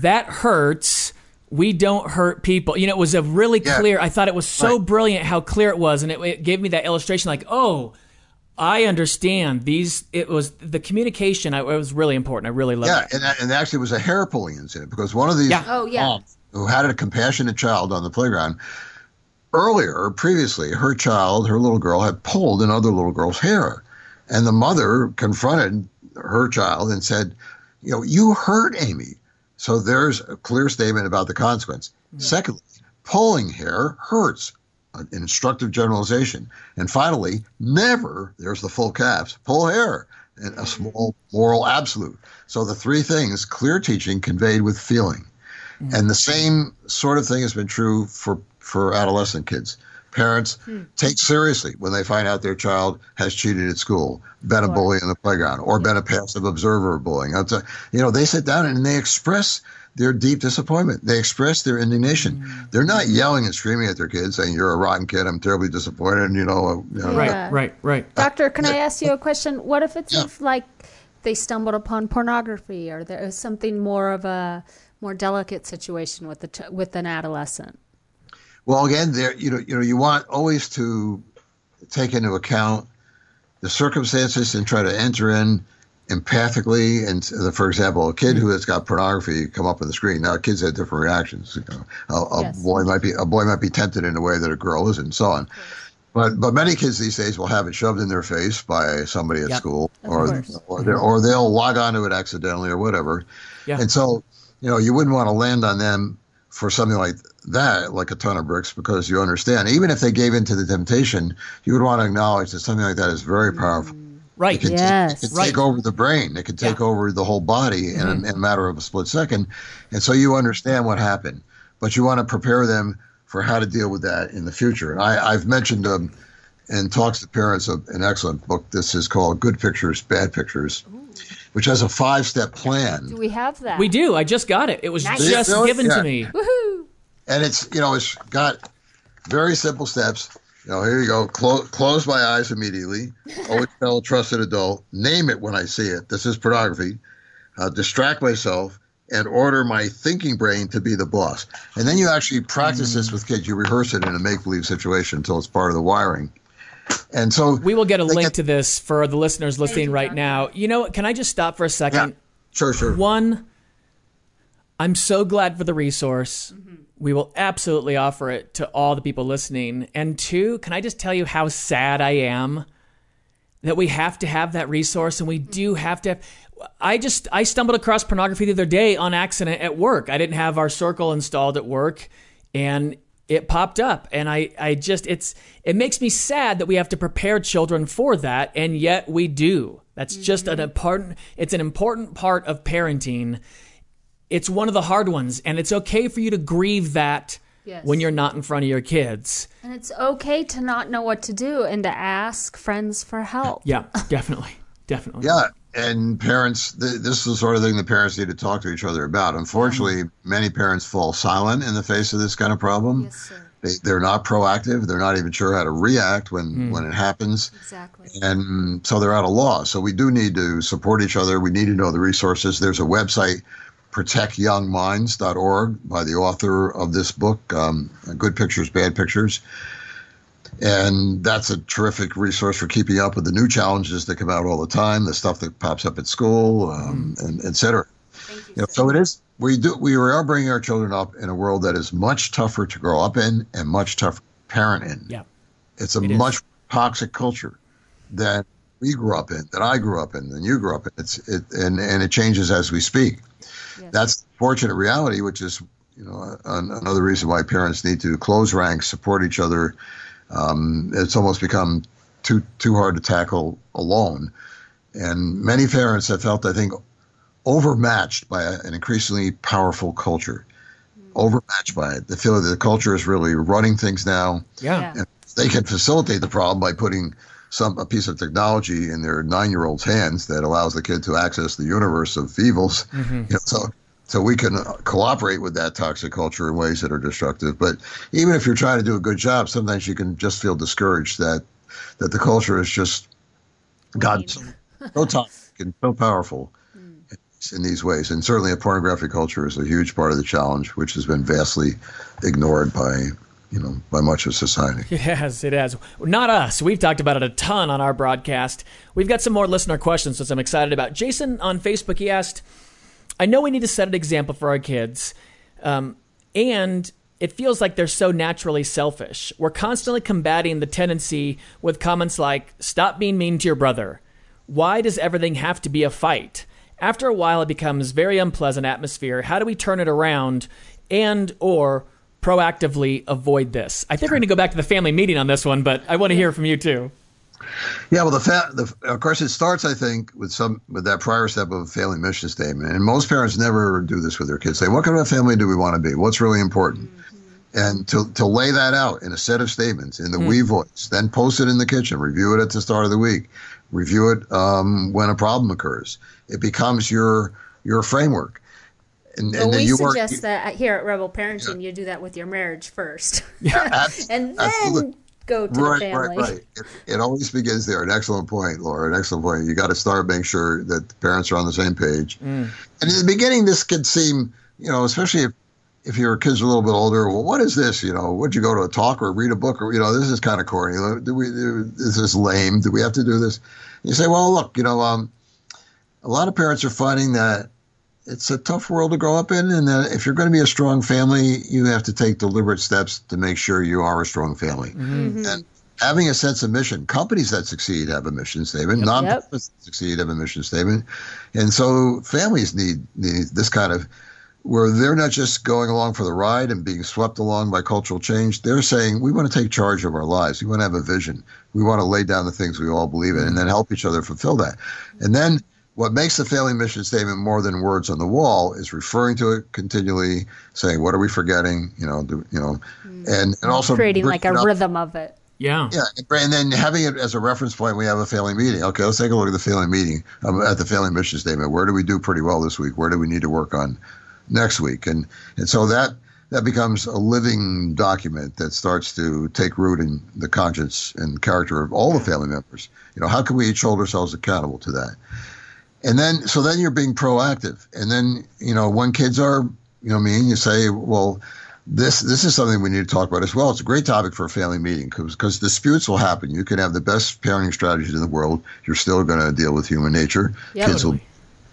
That hurts. We don't hurt people. You know, it was a really Yeah. clear. I thought it was so Right. brilliant how clear it was, and it, it gave me that illustration. Like, oh, I understand these. It was the communication. I, it was really important. I really loved yeah, it. and, and actually it was a hair pulling incident because one of these Yeah. Oh, yeah. moms who had a compassionate child on the playground earlier, previously, her child, her little girl, had pulled another little girl's hair, and the mother confronted her child and said, "You know, you hurt Amy." So there's a clear statement about the consequence. Secondly, pulling hair hurts. Uh, An instructive generalization. And finally, never, there's the full caps, pull hair, and a small moral absolute. So the three things clear teaching conveyed with feeling. Mm. And the same sort of thing has been true for, for adolescent kids. Parents hmm. take seriously when they find out their child has cheated at school, been a bully in the playground, or been a passive observer of bullying. A- you know, they sit down and they express their deep disappointment. They express their indignation. Hmm. They're not yelling and screaming at their kids saying, "You're a rotten kid. I'm terribly disappointed." And you know, you know Right, Yeah. right, right. Doctor, can I ask you a question? What if it's Yeah. if, like they stumbled upon pornography or there is something more of a more delicate situation with the ch- with an adolescent? Well, again, there you know, you know, you want always to take into account the circumstances and try to enter in empathically. And for example, a kid who mm-hmm. has got pornography come up on the screen. Now, kids have different reactions. You know, a, a Yes. boy might be a boy might be tempted in a way that a girl isn't, and so on. But but many kids these days will have it shoved in their face by somebody at Yep. school, or or, or they'll log onto it accidentally or whatever. Yeah. And so, you know, you wouldn't want to land on them for something like that, like a ton of bricks, because you understand, even if they gave into the temptation, you would want to acknowledge that something like that is very powerful. Right. It can, Yes. take, it can Right. take over the brain. It can take Yeah. over the whole body in, a, in a matter of a split second. And so you understand what happened, but you want to prepare them for how to deal with that in the future. And I, I've mentioned um, in talks to parents of an excellent book. This is called Good Pictures, Bad Pictures, which has a five step plan. Do we have that? We do. I just got it. It was Nice. just Really? given Yeah. to me. Woohoo! And it's you know it's got very simple steps. You know, here you go. Close, close my eyes immediately. Always tell a trusted adult. Name it when I see it. This is pornography. Uh, distract myself and order my thinking brain to be the boss. And then you actually practice this with kids. You rehearse it in a make believe situation until it's part of the wiring. And so We will get a link get- to this for the listeners listening right now. You know, can I just stop for a second? yeah, second? sure, sure. One, I'm so glad for the resource. We will absolutely offer it to all the people listening. And two, can I just tell you how sad I am that we have to have that resource and we do have to have, I just I stumbled across pornography the other day on accident at work. I didn't have our circle installed at work and it popped up and I I just it's it makes me sad that we have to prepare children for that and yet we do. That's just an mm-hmm. important it's an important part of parenting. It's one of the hard ones and it's okay for you to grieve that Yes. when you're not in front of your kids. And it's okay to not know what to do and to ask friends for help. Yeah, definitely. Definitely. Yeah, and parents, th- this is the sort of thing that parents need to talk to each other about. Unfortunately, many parents fall silent in the face of this kind of problem. Yes, sir. They, they're not proactive. They're not even sure how to react when, mm. when it happens. Exactly. And so they're out of law. So we do need to support each other. We need to know the resources. There's a website, protectyoungminds.org, by the author of this book, um, Good Pictures, Bad Pictures. And that's a terrific resource for keeping up with the new challenges that come out all the time, the stuff that pops up at school, um, and et cetera. You. You know, so it is. We do. We are bringing our children up in a world that is much tougher to grow up in and much tougher to parent in. Yeah. It's a It much toxic culture than we grew up in, that I grew up in, than you grew up in. It's it, and and it changes as we speak. Yes. That's the fortunate reality, which is you know another reason why parents need to close ranks, support each other. Um, it's almost become too too hard to tackle alone, and many parents have felt, I think, overmatched by an increasingly powerful culture. Overmatched by it. They feel that the culture is really running things now Yeah. Yeah. they can facilitate the problem by putting some a piece of technology in their nine year old's hands that allows the kid to access the universe of evils. Mm-hmm. You know, so so we can cooperate with that toxic culture in ways that are destructive. But even if you're trying to do a good job, sometimes you can just feel discouraged that that the culture is just gotten so, so toxic and so powerful in these ways. And certainly a pornographic culture is a huge part of the challenge, which has been vastly ignored by you know, by much of society. Yes, it has. Not us. We've talked about it a ton on our broadcast. We've got some more listener questions, which I'm excited about. Jason on Facebook, he asked, I know we need to set an example for our kids, um, and it feels like they're so naturally selfish. We're constantly combating the tendency with comments like, stop being mean to your brother. Why does everything have to be a fight? After a while, it becomes very unpleasant atmosphere. How do we turn it around and or proactively avoid this? I think we're going to go back to the family meeting on this one, but I want to hear from you too. Yeah, well, the, fa- the of course it starts, I think, with some with that prior step of a family mission statement, and most parents never do this with their kids. Say, what kind of family do we want to be? What's really important? Mm-hmm. And to, to lay that out in a set of statements in the mm-hmm. we voice, then post it in the kitchen, review it at the start of the week, review it um, when a problem occurs. It becomes your your framework. And, well, and we suggest work, that here at Rebel Parenting, yeah. you do that with your marriage first, yeah, and then absolutely. go to right, the family. Right, right. It, it, always begins there. An excellent point, Laura. An excellent point. You got to start making sure that the parents are on the same page. Mm. And in the beginning, this could seem, you know, especially if if your kids are a little bit older, well, what is this? You know, would you go to a talk or read a book or you know, this is kind of corny. Do we? Do, is this lame? Do we have to do this? And you say, well, look, you know, um, a lot of parents are finding that it's a tough world to grow up in, and that if you're going to be a strong family, you have to take deliberate steps to make sure you are a strong family. Mm-hmm. And having a sense of mission. Companies that succeed have a mission statement. Yep. Nonprofits that succeed have a mission statement, and so families need need this kind of where they're not just going along for the ride and being swept along by cultural change. They're saying we want to take charge of our lives. We want to have a vision. We want to lay down the things we all believe in, and then help each other fulfill that. And then what makes the family mission statement more than words on the wall is referring to it continually, saying what are we forgetting, you know, do, you know, mm. and and also creating like a rhythm of it. Yeah, yeah, and then having it as a reference point. We have a family meeting. Okay, let's take a look at the family meeting um, at the family mission statement. Where do we do pretty well this week? Where do we need to work on next week? And and so that that becomes a living document that starts to take root in the conscience and character of all the family members. You know, how can we each hold ourselves accountable to that? And then so then you're being proactive. And then you know when kids are you know I mean you say well this this is something we need to talk about as well. It's a great topic for a family meeting because disputes will happen. You can have the best parenting strategies in the world. You're still going to deal with human nature. Yep. kids will be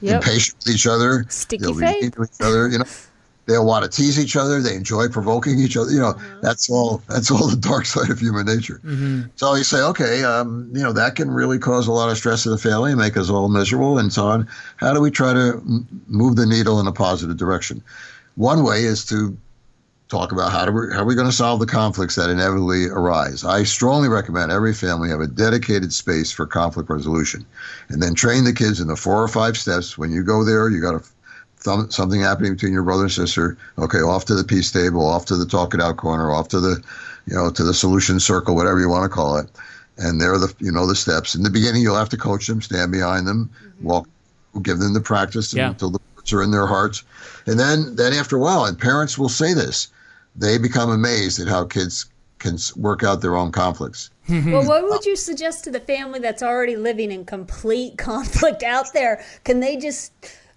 yep. impatient with each other. Sticky they'll each other you know they'll want to tease each other. They enjoy provoking each other. You know, mm-hmm. that's all. That's all the dark side of human nature. Mm-hmm. So you say, okay, um, you know, that can really cause a lot of stress in the family, and make us all miserable, and so on. How do we try to m- move the needle in a positive direction? One way is to talk about how, do we, how are we going to solve the conflicts that inevitably arise. I strongly recommend every family have a dedicated space for conflict resolution, and then train the kids in the four or five steps. When you go there, you got to th- something happening between your brother and sister. Okay, off to the peace table, off to the talk it out corner, off to the, you know, to the solution circle, whatever you want to call it. And there are the, you know, the steps. In the beginning, you'll have to coach them, stand behind them, mm-hmm. walk, give them the practice yeah. until the words are in their hearts. And then, then after a while, and parents will say this, they become amazed at how kids can work out their own conflicts. well, what would you suggest to the family that's already living in complete conflict out there? Can they just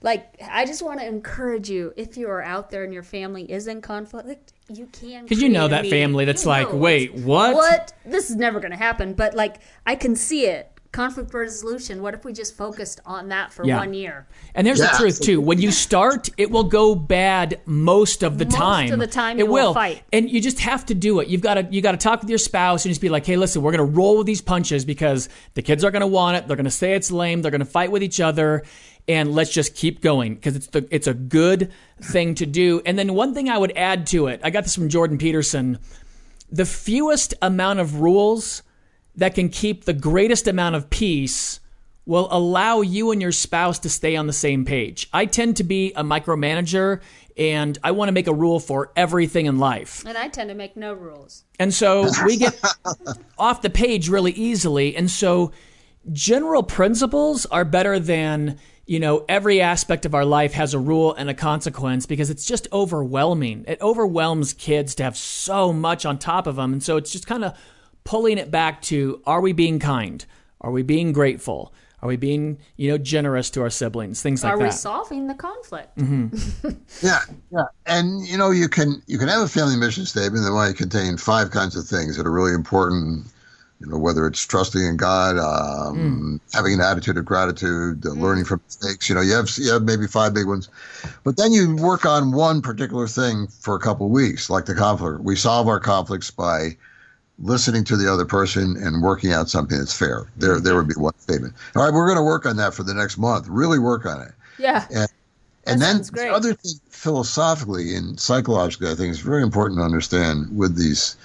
like i just want to encourage you if you are out there and your family is in conflict you can because you know that family that's you like wait what? what? This is never going to happen but like i can see it. Conflict resolution what if we just focused on that for yeah. one year? And there's yeah. the truth too. When you start it will go bad most of the most time most of the time. it will. will. fight. And you just have to do it. You've got to you got to talk with your spouse and just be like hey listen we're going to roll with these punches because the kids are going to want it. They're going to say it's lame. They're going to fight with each other and let's just keep going because it's the it's a good thing to do. And then one thing I would add to it, I got this from Jordan Peterson. The fewest amount of rules that can keep the greatest amount of peace will allow you and your spouse to stay on the same page. I tend to be a micromanager and I want to make a rule for everything in life. And I tend to make no rules. And so we get off the page really easily. And so general principles are better than, you know, every aspect of our life has a rule and a consequence because it's just overwhelming. It overwhelms kids to have so much on top of them. And so it's just kind of pulling it back to are we being kind? Are we being grateful? Are we being, you know, generous to our siblings? Things like Are that. Are we solving the conflict? Mm-hmm. Yeah, yeah, and you know you can you can have a family mission statement that might contain five kinds of things that are really important. You know, whether it's trusting in God, um, having an attitude of gratitude, uh, learning from mistakes. You know, you have you have maybe five big ones, but then you work on one particular thing for a couple of weeks, like the conflict. We solve our conflicts by listening to the other person and working out something that's fair. There, there would be one statement. All right, we're going to work on that for the next month. Really work on it. Yeah. And, and then the other thing, philosophically and psychologically, I think is very important to understand with these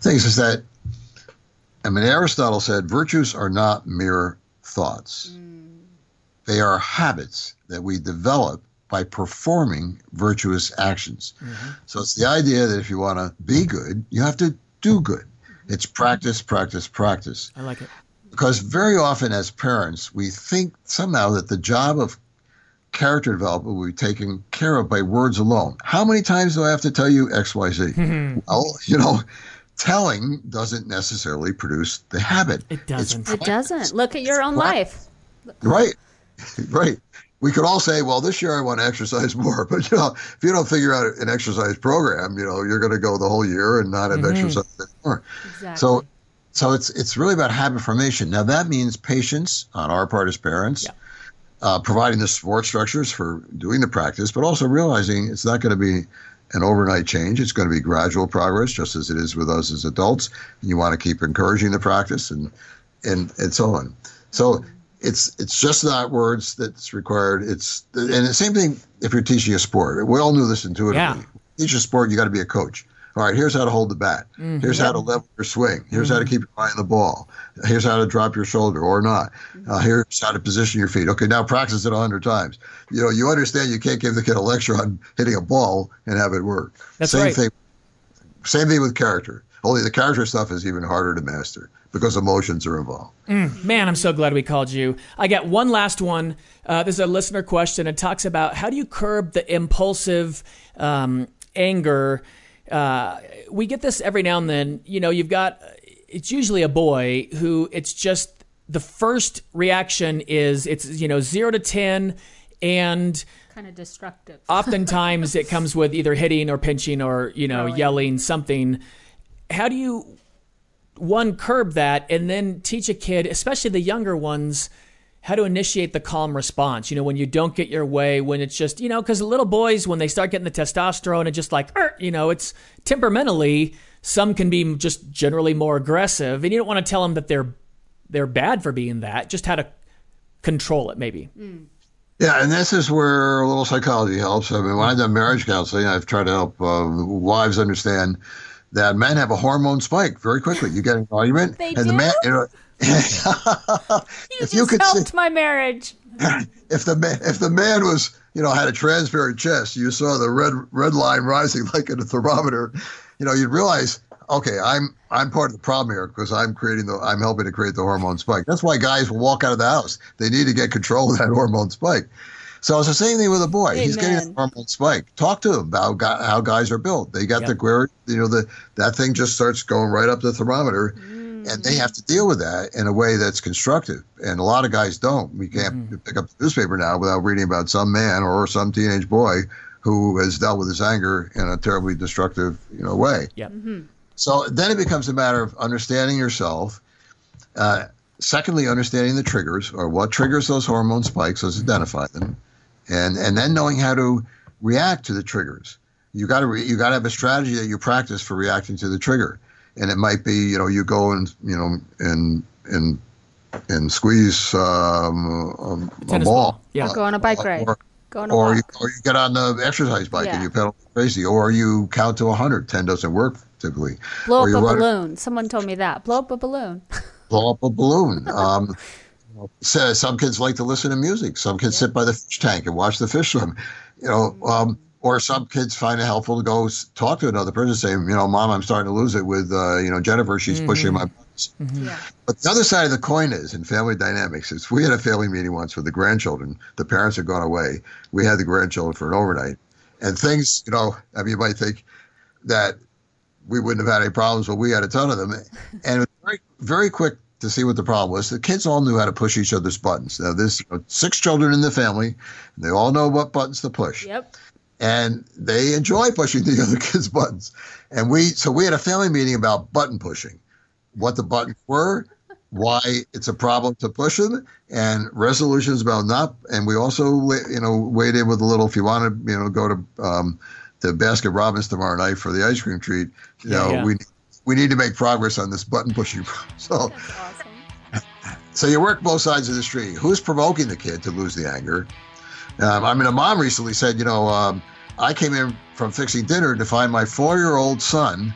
things is that, I mean, Aristotle said virtues are not mere thoughts, mm. they are habits that we develop by performing virtuous actions. Mm-hmm. So it's the idea that if you want to be good, you have to do good. It's mm-hmm. practice, practice, practice. I like it. because very often as parents we think somehow that the job of character development will be taken care of by words alone. How many times do i have to tell you xyz well you know telling doesn't necessarily produce the habit It doesn't. It doesn't. Look at your own life. right right we could all say well this year i want to exercise more but you know if you don't figure out an exercise program you know you're going to go the whole year and not have exercise anymore Exactly. So, so it's it's really about habit formation. Now that means patience on our part as parents, Yeah. uh, providing the support structures for doing the practice, but also realizing it's not going to be an overnight change. It's going to be gradual progress, just as it is with us as adults. And you want to keep encouraging the practice and and and so on. So it's it's just not words that's required. It's and the same thing if you're teaching a sport. We all knew this intuitively. Yeah. Teach a sport, you got to be a coach. All right, here's how to hold the bat. Here's how to level your swing. Here's how to keep your eye on the ball. Here's how to drop your shoulder or not. Uh, here's how to position your feet. Okay, now practice it a hundred times. You know, you understand you can't give the kid a lecture on hitting a ball and have it work. That's same right. thing. Same thing with character. Only the character stuff is even harder to master because emotions are involved. Man, I'm so glad we called you. I got one last one. Uh, this is a listener question. It talks about how do you curb the impulsive um, anger. Uh, we get this every now and then. You know, you've got it's usually a boy who it's just the first reaction is it's you know zero to ten, and kind of destructive. oftentimes it comes with either hitting or pinching or you know Throwing. yelling something how do you one curb that and then teach a kid especially the younger ones how to initiate the calm response you know when you don't get your way when it's just you know because little boys when they start getting the testosterone and just like "Er," you know it's temperamentally some can be just generally more aggressive and you don't want to tell them that they're they're bad for being that just how to control it maybe Yeah, and this is where a little psychology helps. I mean, when I've done marriage counseling, I've tried to help uh, wives understand that men have a hormone spike very quickly. You get an argument, They and the man, you know, You if you just could helped see, my marriage. if the man, if the man was, you know, had a transparent chest, you saw the red red line rising like in a thermometer. You know, you'd realize, okay, I'm I'm part of the problem here because I'm creating the I'm helping to create the hormone spike. That's why guys will walk out of the house. They need to get control of that hormone spike. So it's the same thing with a boy. He's getting Amen. the hormone spike. Talk to him about how guys are built. They got Yep. the query, you know, the that thing just starts going right up the thermometer, mm-hmm. And they have to deal with that in a way that's constructive. And a lot of guys don't. We can't pick up the newspaper now without reading about some man or some teenage boy who has dealt with his anger in a terribly destructive, you know, way. yeah So then it becomes a matter of understanding yourself. Uh, secondly, understanding the triggers or what triggers those hormone spikes, let's identify them, and and then knowing how to react to the triggers. You got to re- you got to have a strategy that you practice for reacting to the trigger, and it might be you know you go and you know and and and squeeze um, um, a ball, ball. Yeah. Go on a bike ride. or, Go on or you, or you get on the exercise bike Yeah. and you pedal crazy, or you count to 100. 10 doesn't work typically. Blow or up a run- balloon. Someone told me that. Blow up a balloon. blow up a balloon. Um, so some kids like to listen to music. Some kids sit by the fish tank and watch the fish swim. You know, um, Or some kids find it helpful to go talk to another person, say, you know, mom, I'm starting to lose it with, uh, you know, Jennifer. She's pushing my buttons. Yeah. But the other side of the coin is in family dynamics is we had a family meeting once with the grandchildren. The parents had gone away. We had the grandchildren for an overnight. And things, you know, I mean, you might think that we wouldn't have had any problems, but we had a ton of them. And it was very, very quick to see what the problem was. The kids all knew how to push each other's buttons. Now, there's you know, six children in the family. And they all know what buttons to push Yep. And they enjoy pushing the other kids' buttons. And we so we had a family meeting about button pushing, what the buttons were, why it's a problem to push them, and resolutions about not. And we also you know weighed in with a little. If you want to you know go to um, to Baskin Robbins tomorrow night for the ice cream treat, you Yeah, know yeah. we we need to make progress on this button pushing. So That's awesome. so you work both sides of the street. Who's provoking the kid to lose the anger? Um, I mean, a mom recently said, you know, um, I came in from fixing dinner to find my four-year-old son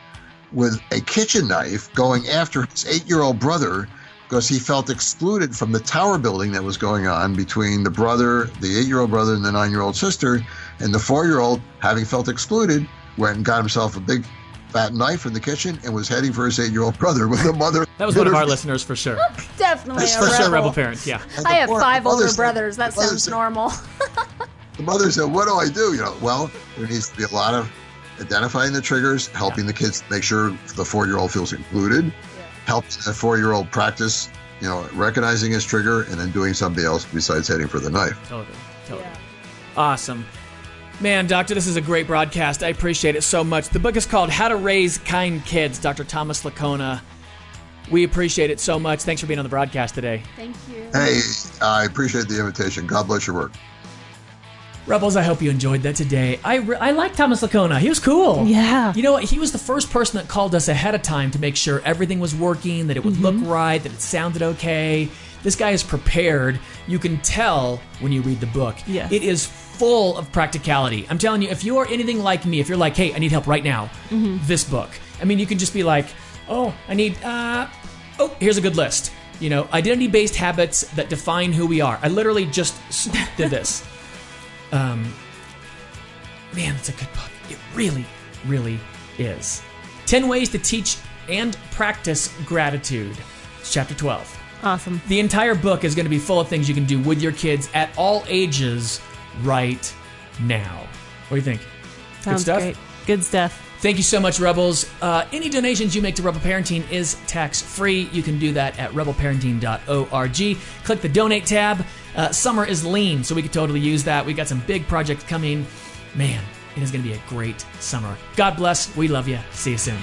with a kitchen knife going after his eight-year-old brother because he felt excluded from the tower building that was going on between the brother, the eight-year-old brother, and the nine-year-old sister. And the four-year-old, having felt excluded, went and got himself a big fat knife in the kitchen and was heading for his eight-year-old brother with the mother. That was one of our listeners for sure. Definitely a For rebel. sure, rebel parent. Yeah. I have poor- five the mother older said- brothers. That sounds said- normal. The mother said, "What do I do?" You know, well, there needs to be a lot of identifying the triggers, helping the kids make sure the four-year-old feels included, helping the four-year-old practice, you know, recognizing his trigger, and then doing something else besides heading for the knife. Totally. Totally. Yeah. Awesome. Man, Doctor, this is a great broadcast. I appreciate it so much. The book is called How to Raise Kind Kids, Dr. Thomas Lickona. We appreciate it so much. Thanks for being on the broadcast today. Thank you. Hey, I appreciate the invitation. God bless your work. Rebels, I hope you enjoyed that today. I, re- I like Thomas Lickona. He was cool. Yeah. You know what? He was the first person that called us ahead of time to make sure everything was working, that it would look mm-hmm. right, that it sounded okay. This guy is prepared. You can tell when you read the book. Yes. It is full of practicality. I'm telling you, if you are anything like me, if you're like, hey, I need help right now, this book. I mean, you can just be like, oh, I need, uh, oh, here's a good list. You know, identity based habits that define who we are. I literally just did this. Um, man, it's a good book. It really, really is. 10 ways to teach and practice gratitude. It's chapter 12. Awesome. The entire book is going to be full of things you can do with your kids at all ages right now. What do you think? Sounds stuff? great. Good stuff. Thank you so much, Rebels. Uh, any donations you make to Rebel Parenting is tax free. You can do that at rebelparenting.org. Click the donate tab. Uh, summer is lean, so we could totally use that. We've got some big projects coming. Man, it is going to be a great summer. God bless. We love you. See you soon.